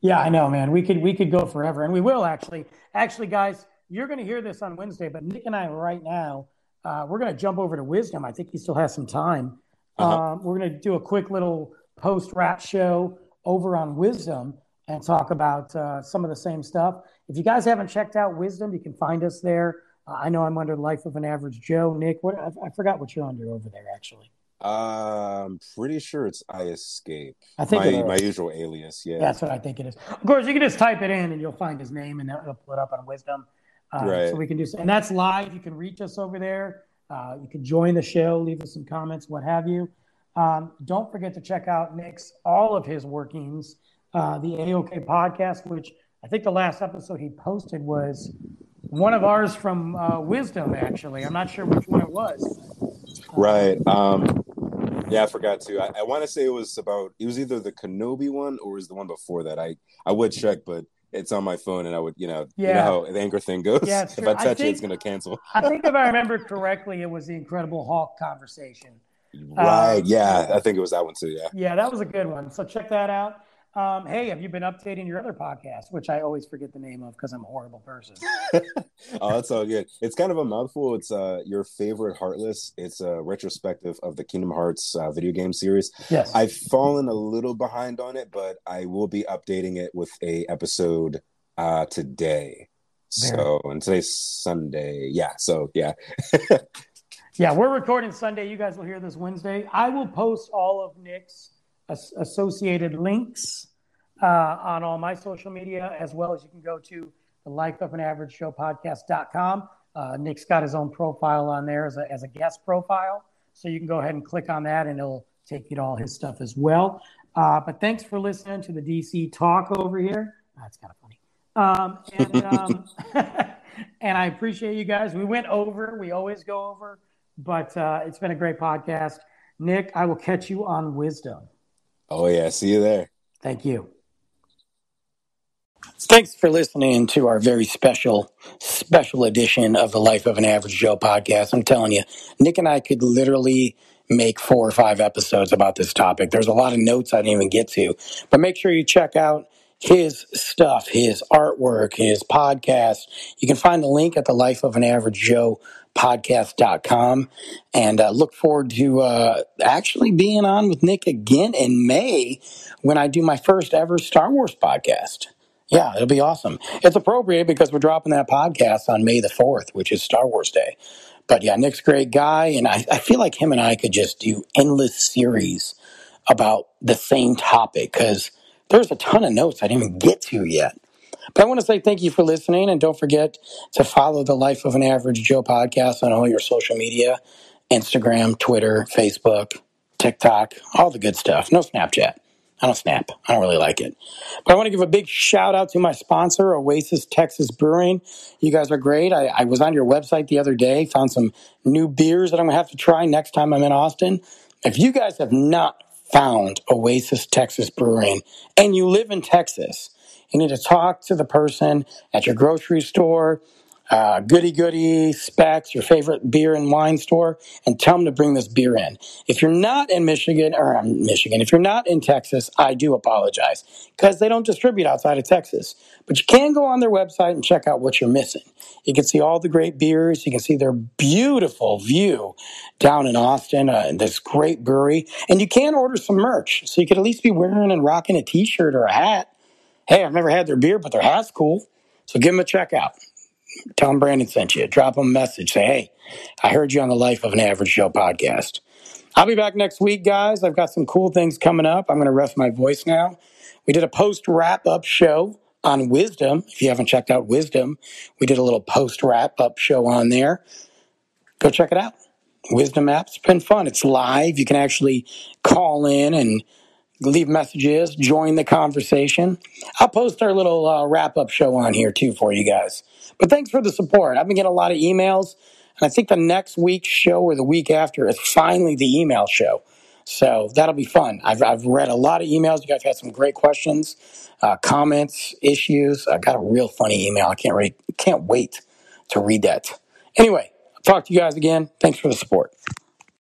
S1: yeah, I know, man. We could we could go forever, and we will actually. Actually, guys, you're going to hear this on Wednesday, but Nick and I right now, uh, we're going to jump over to Wisdom. I think he still has some time.
S2: Uh-huh.
S1: Um, we're going to do a quick little post wrap show over on Wisdom and talk about uh, some of the same stuff. If you guys haven't checked out Wisdom, you can find us there. Uh, I know I'm under Life of an Average Joe. Nick, what I, I forgot what you're under over there. Actually,
S2: Uh, I'm pretty sure it's I Escape.
S1: I think
S2: my my usual alias. Yeah.
S1: that's what I think it is. Of course, you can just type it in and you'll find his name, and it'll pull it up on Wisdom. Uh,
S2: Right.
S1: So we can do, so. and that's live. You can reach us over there. Uh, you can join the show, leave us some comments, what have you. Um, don't forget to check out Nick's all of his workings, uh, the A-OKAY podcast, which I think the last episode he posted was one of ours from uh, Wisdom. Actually, I'm not sure which one it was.
S2: Right. Um. Yeah, I forgot to. I, I want to say it was about. It was either the Kenobi one or it was the one before that. I I would check, but it's on my phone, and I would you know you know how the anchor thing goes.
S1: Yeah, <laughs>
S2: if. I
S1: I
S2: touch it,
S1: think-
S2: it's gonna cancel.
S1: I think if I <laughs> remember correctly, it was the Incredible Hulk conversation.
S2: Right.
S1: Um,
S2: yeah, I think it was that one too. Yeah.
S1: Yeah, that was a good one. So check that out. Um, hey, have you been updating your other podcast, which I always forget the name of because I'm a horrible person? <laughs>
S2: Oh, that's all good. It's kind of a mouthful. It's uh your favorite Heartless. It's a retrospective of the Kingdom Hearts uh, video game series.
S1: Yes.
S2: I've fallen a little behind on it, but I will be updating it with a episode uh today.
S1: Very-
S2: So and today's Sunday. Yeah. So yeah. <laughs>
S1: yeah, we're recording Sunday. You guys will hear this Wednesday. I will post all of Nick's as- associated links uh, on all my social media, as well as you can go to the Life of an Average Show podcast.com. Uh, Nick's got his own profile on there as a, as a guest profile. So you can go ahead and click on that and it'll take you to all his stuff as well. Uh, but thanks for listening to the DC talk over here. That's kind of funny. Um, and, um, <laughs> and I appreciate you guys. We went over, we always go over, but uh, it's been a great podcast. Nick, I will catch you on wisdom.
S2: Oh yeah. See you there.
S1: Thank you. Thanks for listening to our very special, special edition of the Life of an Average Joe podcast. I'm telling you, Nick and I could literally make four or five episodes about this topic. There's a lot of notes I didn't even get to, but make sure you check out his stuff, his artwork, his podcast. You can find the link at the Life of an Average Joe podcast.com and uh, look forward to uh, actually being on with Nick again in May when I do my first ever Star Wars podcast. Yeah, it'll be awesome. It's appropriate because we're dropping that podcast on May the 4th, which is Star Wars Day. But yeah, Nick's a great guy, and I, I feel like him and I could just do endless series about the same topic because there's a ton of notes I didn't even get to yet. But I want to say thank you for listening, and don't forget to follow the Life of an Average Joe podcast on all your social media Instagram, Twitter, Facebook, TikTok, all the good stuff. No Snapchat. I don't snap. I don't really like it. But I want to give a big shout out to my sponsor, Oasis Texas Brewing. You guys are great. I, I was on your website the other day, found some new beers that I'm going to have to try next time I'm in Austin. If you guys have not found Oasis Texas Brewing and you live in Texas, you need to talk to the person at your grocery store, uh, goody goody Spec's, your favorite beer and wine store, and tell them to bring this beer in. If you're not in Michigan or um, Michigan, if you're not in Texas, I do apologize because they don't distribute outside of Texas. But you can go on their website and check out what you're missing. You can see all the great beers. You can see their beautiful view down in Austin, uh, this great brewery, and you can order some merch. So you could at least be wearing and rocking a T-shirt or a hat. Hey, I've never had their beer, but their hat's cool. So give them a check out. Tell them Brandon sent you. Drop them a message. Say, hey, I heard you on the Life of an Average Joe podcast. I'll be back next week, guys. I've got some cool things coming up. I'm going to rest my voice now. We did a post wrap up show on Wisdom. If you haven't checked out Wisdom, we did a little post wrap up show on there. Go check it out. Wisdom app. It's been fun. It's live. You can actually call in and leave messages, join the conversation. I'll post our little uh, wrap up show on here too for you guys. But thanks for the support. I've been getting a lot of emails, and I think the next week's show or the week after is finally the email show. So that'll be fun. I've, I've read a lot of emails. You guys had some great questions, uh, comments, issues. I got a real funny email. I can't read, can't wait to read that. Anyway, I'll talk to you guys again. Thanks for the support.